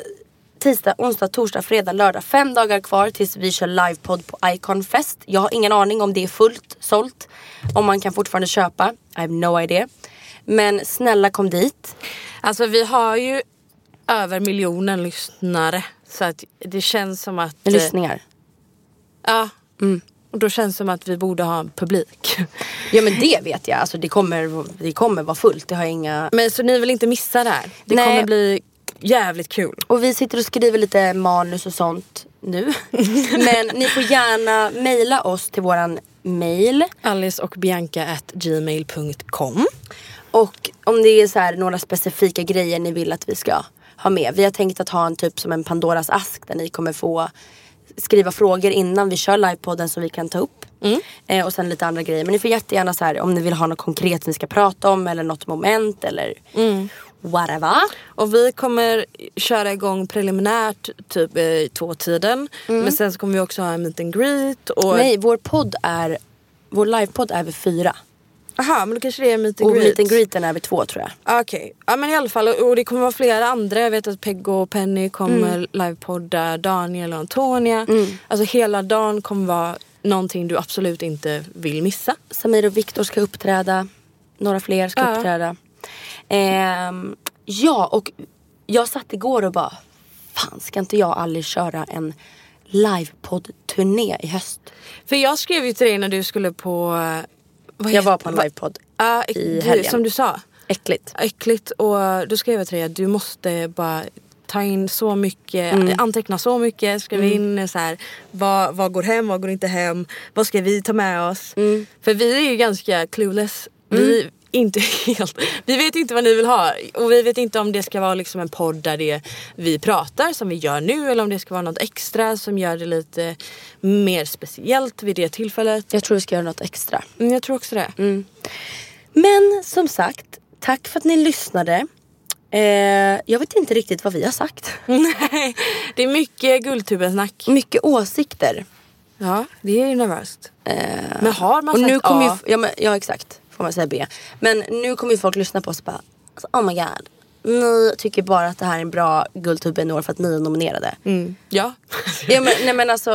tisdag, onsdag, torsdag, fredag, lördag. Fem dagar kvar tills vi kör livepodd på Icon Fest. Jag har ingen aning om det är fullt sålt. Om man kan fortfarande köpa. I have no idea. Men snälla kom dit. Alltså vi har ju över miljonen lyssnare. Så att det känns som att... Eh, lyssningar. Ja. Och då känns det som att vi borde ha en publik. *laughs* Ja men det vet jag. Alltså det kommer, det kommer vara fullt. Det har inga... Men så ni vill inte missa det här? Det Nej. kommer bli jävligt kul. Och vi sitter och skriver lite manus och sånt nu. *laughs* men ni får gärna mejla oss till våran mail. Alice och Bianca at gmail.com. Och om det är så här några specifika grejer ni vill att vi ska ha med. Vi har tänkt att ha en typ som en Pandoras ask där ni kommer få skriva frågor innan vi kör livepodden som vi kan ta upp. Eh, och sen lite andra grejer. Men ni får jättegärna så här om ni vill ha något konkret ni ska prata om eller något moment eller whatever. Och vi kommer köra igång preliminärt typ i tvåtiden. Men sen så kommer vi också ha en meet and greet. Och... Nej, vår podd är vår livepodd är vid fyra. Aha, men då kanske det är meet and Och greet. meet and greeten är vid två tror jag. Okej, ja men i alla fall och och det kommer vara flera andra. Jag vet att Peg och Penny kommer livepodda, Daniel och Antonia. Alltså hela dagen kommer vara någonting du absolut inte vill missa. Samir och Viktor ska uppträda. Några fler ska Ja. uppträda. Ehm, ja, och jag satt igår och bara Fan, ska inte jag och Alice köra en livepodd-turné i höst? För jag skrev ju till dig när du skulle på... Vad Jag var på en livepodd. Ja, i du, helgen. som du sa. Äckligt. Äckligt. Och då skrev jag till dig att du måste bara ta in så mycket, Mm. anteckna så mycket, skriva in så här, vad, vad går hem, vad går inte hem, vad ska vi ta med oss? Mm. För vi är ju ganska clueless. Vi inte *laughs* helt. Vi vet inte vad ni vill ha och vi vet inte om det ska vara liksom en podd där det vi pratar som vi gör nu eller om det ska vara något extra som gör det lite mer speciellt vid det tillfället. Jag tror vi ska göra något extra. Mm, jag tror också det. Men som sagt, tack för att ni lyssnade. Eh, jag vet inte riktigt vad vi har sagt. *laughs* Nej, det är mycket guldtubensnack. Mycket åsikter. Ja, det är ju nervöst. Men har man Och sagt nu kommer A? ju, ja, men, ja exakt, får man säga B. Men nu kommer ju folk lyssna på oss och bara, alltså, oh my god. Ni tycker bara att det här är en bra Guldtuben i år för att ni är nominerade. Mm. Ja. Ja, men, nej men alltså,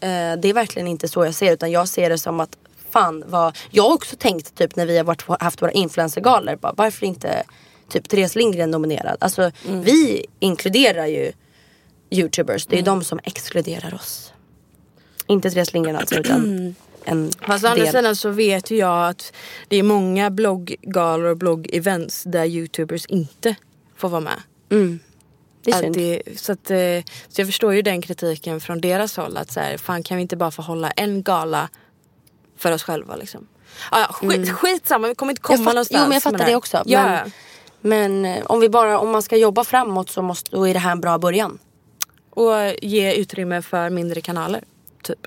eh, det är verkligen inte så jag ser det, utan jag ser det som att fan vad, jag har också tänkt typ när vi har varit, haft våra influencergalor, bara, varför inte typ Therese Lindgren nominerad? Alltså vi inkluderar ju youtubers, det är de som exkluderar oss. Inte Therese Lindgren alltså utan en Fast å andra sidan så vet ju jag att det är många blogggalor och bloggevents där youtubers inte får vara med. Det är synd. det, så, att, eh, så jag förstår ju den kritiken från deras håll. Att så här, fan kan vi inte bara få hålla en gala för oss själva liksom. Ah, skit, Skitsamma, vi kommer inte komma Jag fatt- någonstans jo, men jag fattar med det också, Ja. men- Men eh, om, vi bara, om man ska jobba framåt så måste, då är det här en bra början. Och ge utrymme för mindre kanaler. Typ.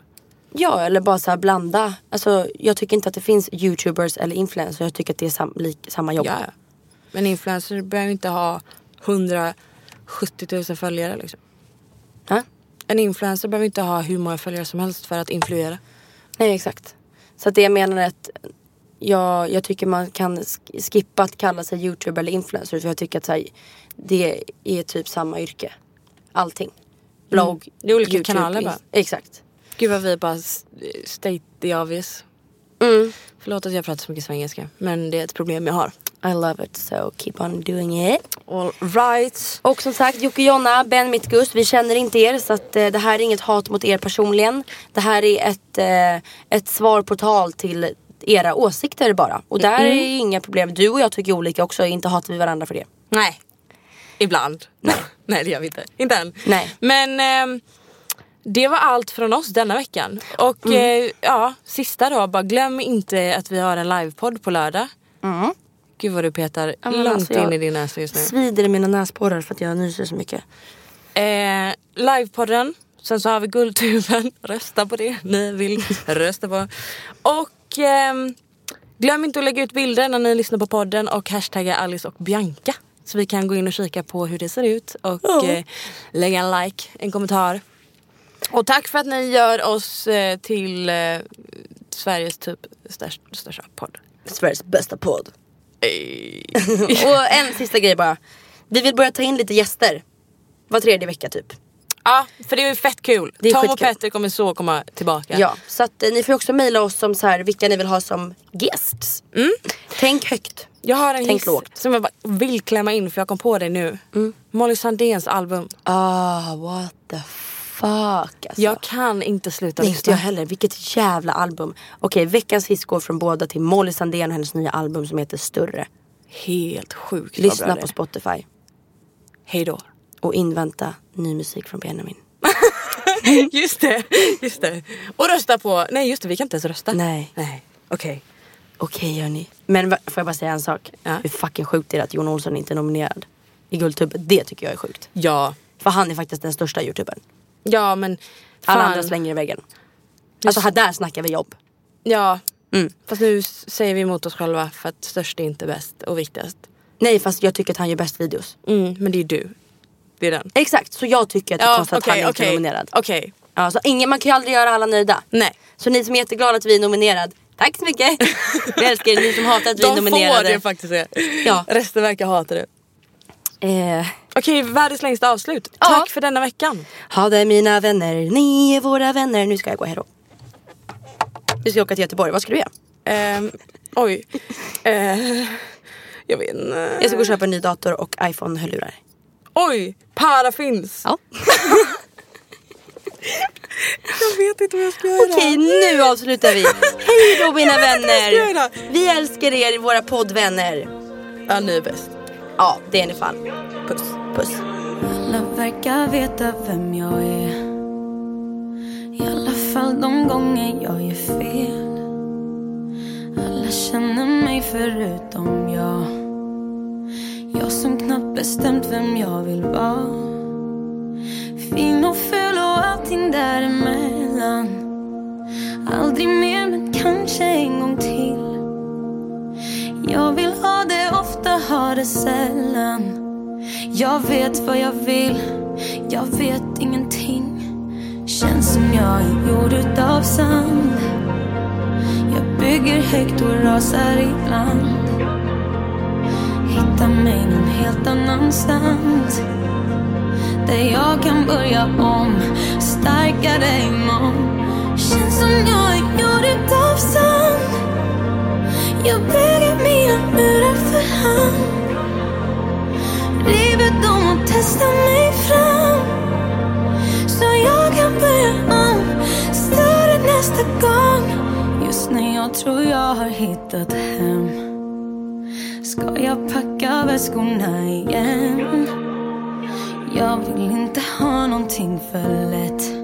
Ja, eller bara så blanda. Alltså, jag tycker inte att det finns youtubers eller influencers. Jag tycker att det är sam, lik, samma jobb. Ja. Men influencers behöver inte ha 170 000 följare liksom. Ja? En influencer behöver inte ha hur många följare som helst för att influera. Nej, exakt. Så det jag menar är att jag, jag tycker man kan sk- skippa att kalla sig youtuber eller influencer. För jag tycker att här, det är typ samma yrke. Allting. Blogg, Det är olika YouTube, kanaler bara. Exakt. Gud vad vi bara state the obvious. Mm. Förlåt att jag pratar så mycket svengelska. Men det är ett problem jag har. I love it so keep on doing it. All right. Och som sagt Jocke Jonna, Ben Mittgus, vi känner inte er så att eh, det här är inget hat mot er personligen. Det här är ett, eh, ett svar på tal till era åsikter bara. Och där är ju inga problem. Du och jag tycker olika också, inte hatar vi varandra för det. Nej. Ibland. Nej. *laughs* Nej det gör vi inte. Inte än. Nej. Men ehm, det var allt från oss denna veckan. Och Mm. eh, ja, sista då. Bara glöm inte att vi har en livepodd på lördag. Gud vad du petar Ja, långt alltså, in i din näsa just nu. Svider i mina näsporrar för att jag nyser så mycket. Eh, livepodden. Sen så har vi Guldtuben. *laughs* Rösta på det ni vill rösta på. Och ehm, glöm inte att lägga ut bilder när ni lyssnar på podden och hashtagga Alice och Bianca. Så vi kan gå in och kika på hur det ser ut och eh, lägga en like, en kommentar. Och tack för att ni gör oss eh, till eh, Sveriges typ största, största podd. Sveriges bästa podd. *laughs* och en sista grej bara. Vi vill börja ta in lite gäster. Var tredje vecka typ. Ja, för det är ju fett kul. Är Tom och skitkul. Petter kommer så komma tillbaka. Ja, så att eh, ni får också mejla oss om så här, vilka ni vill ha som guests. Tänk högt. Jag har en Tänk hiss lågt. som jag bara vill klämma in för jag kom på det nu. Molly Sandéns album. Ah, what the fuck alltså. Jag kan inte sluta Nej, inte lyssna. jag heller. Vilket jävla album. Okej, veckans hiss går från båda till Molly Sandén och hennes nya album som heter Större. Helt sjukt Lyssna på. Spotify. Hej då. Och invänta ny musik från Benjamin. *laughs* just det, just det. Och rösta på, nej just det vi kan inte ens rösta. Nej. Nej, okej. Okej hörni. Men får jag bara säga en sak? Ja. Hur fucking sjukt är det att Jon Olsson inte är nominerad i Guldtuben? Det tycker jag är sjukt. Ja. För han är faktiskt den största youtubern. Ja men Alla fan. andra slänger i väggen. Alltså här, där snackar vi jobb. Ja. Mm. Fast nu säger vi emot oss själva för att störst är inte bäst och viktigast. Nej fast jag tycker att han gör bäst videos. Mm, men det är du. Det är den. Exakt, så jag tycker att det är konstigt att han inte är nominerad. Okej. Ja, så ingen, man kan ju aldrig göra alla nöjda. Nej. Så ni som är jätteglada att vi är nominerad, tack så mycket. *laughs* vi älskar er, ni som hatar att vi är De får nominerade. det faktiskt. Ja. Ja. Resten verkar hata det. Eh, Okej, världens längsta avslut. Ja. Tack för denna veckan. ha det mina vänner, ni är våra vänner. Nu ska jag gå hejdå. Du ska åka till Göteborg, vad ska du göra? Ehm, oj. *laughs* Eh, jag vet inte. Jag ska gå och köpa en ny dator och iPhone-hörlurar. Oj, para finns. Ja. *laughs* Jag vet inte vad jag ska göra. Okej, nu avslutar vi. *laughs* Hej då mina vänner. Vi älskar er, våra poddvänner. Ja, ni är bäst. Ja, det är ni fan. Puss, puss. Alla verkar veta vem jag är I alla fall de gånger jag gör fel Alla känner mig förutom jag. Jag som knappt bestämt vem jag vill vara. Fin och ful och allting däremellan. Aldrig mer men kanske en gång till. Jag vill ha det ofta, ha det sällan. Jag vet vad jag vill, jag vet ingenting. Känns som jag är gjord utav sand. Jag bygger högt och rasar ibland. Hitta mig någon helt annanstans. Där jag kan börja om, starkare imorgon. Känns som jag är gjord utav sand. Jag bygger mina murar för hand. Livet om att testa mig fram. Så jag kan börja om, större nästa gång. Just när jag tror jag har hittat hem. Ska jag packa väskorna igen? Jag vill inte ha någonting för lätt.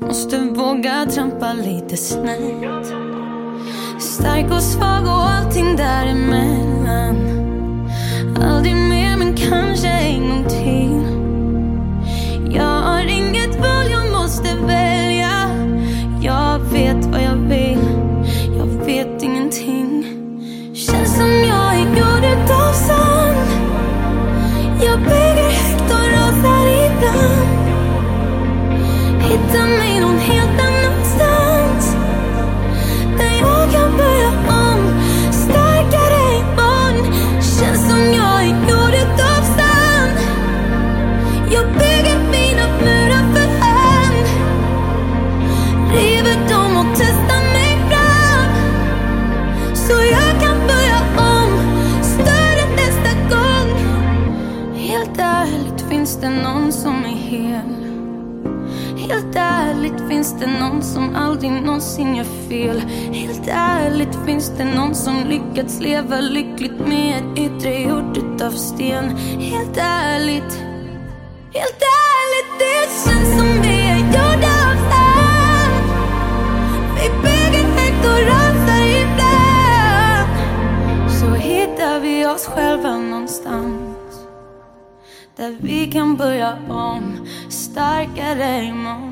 Måste våga trampa lite snett. Stark och svag och allting däremellan. Aldrig mer men kanske en gång någonsin gör fel? Helt ärligt, finns det någon som lyckats leva lyckligt med ett yttre gjort utav sten? Helt ärligt, helt ärligt, det känns som vi är gjorda av sand. Vi bygger högt och rasar ibland. Så hittar vi oss själva någonstans. Där vi kan börja om, starkare imorgon.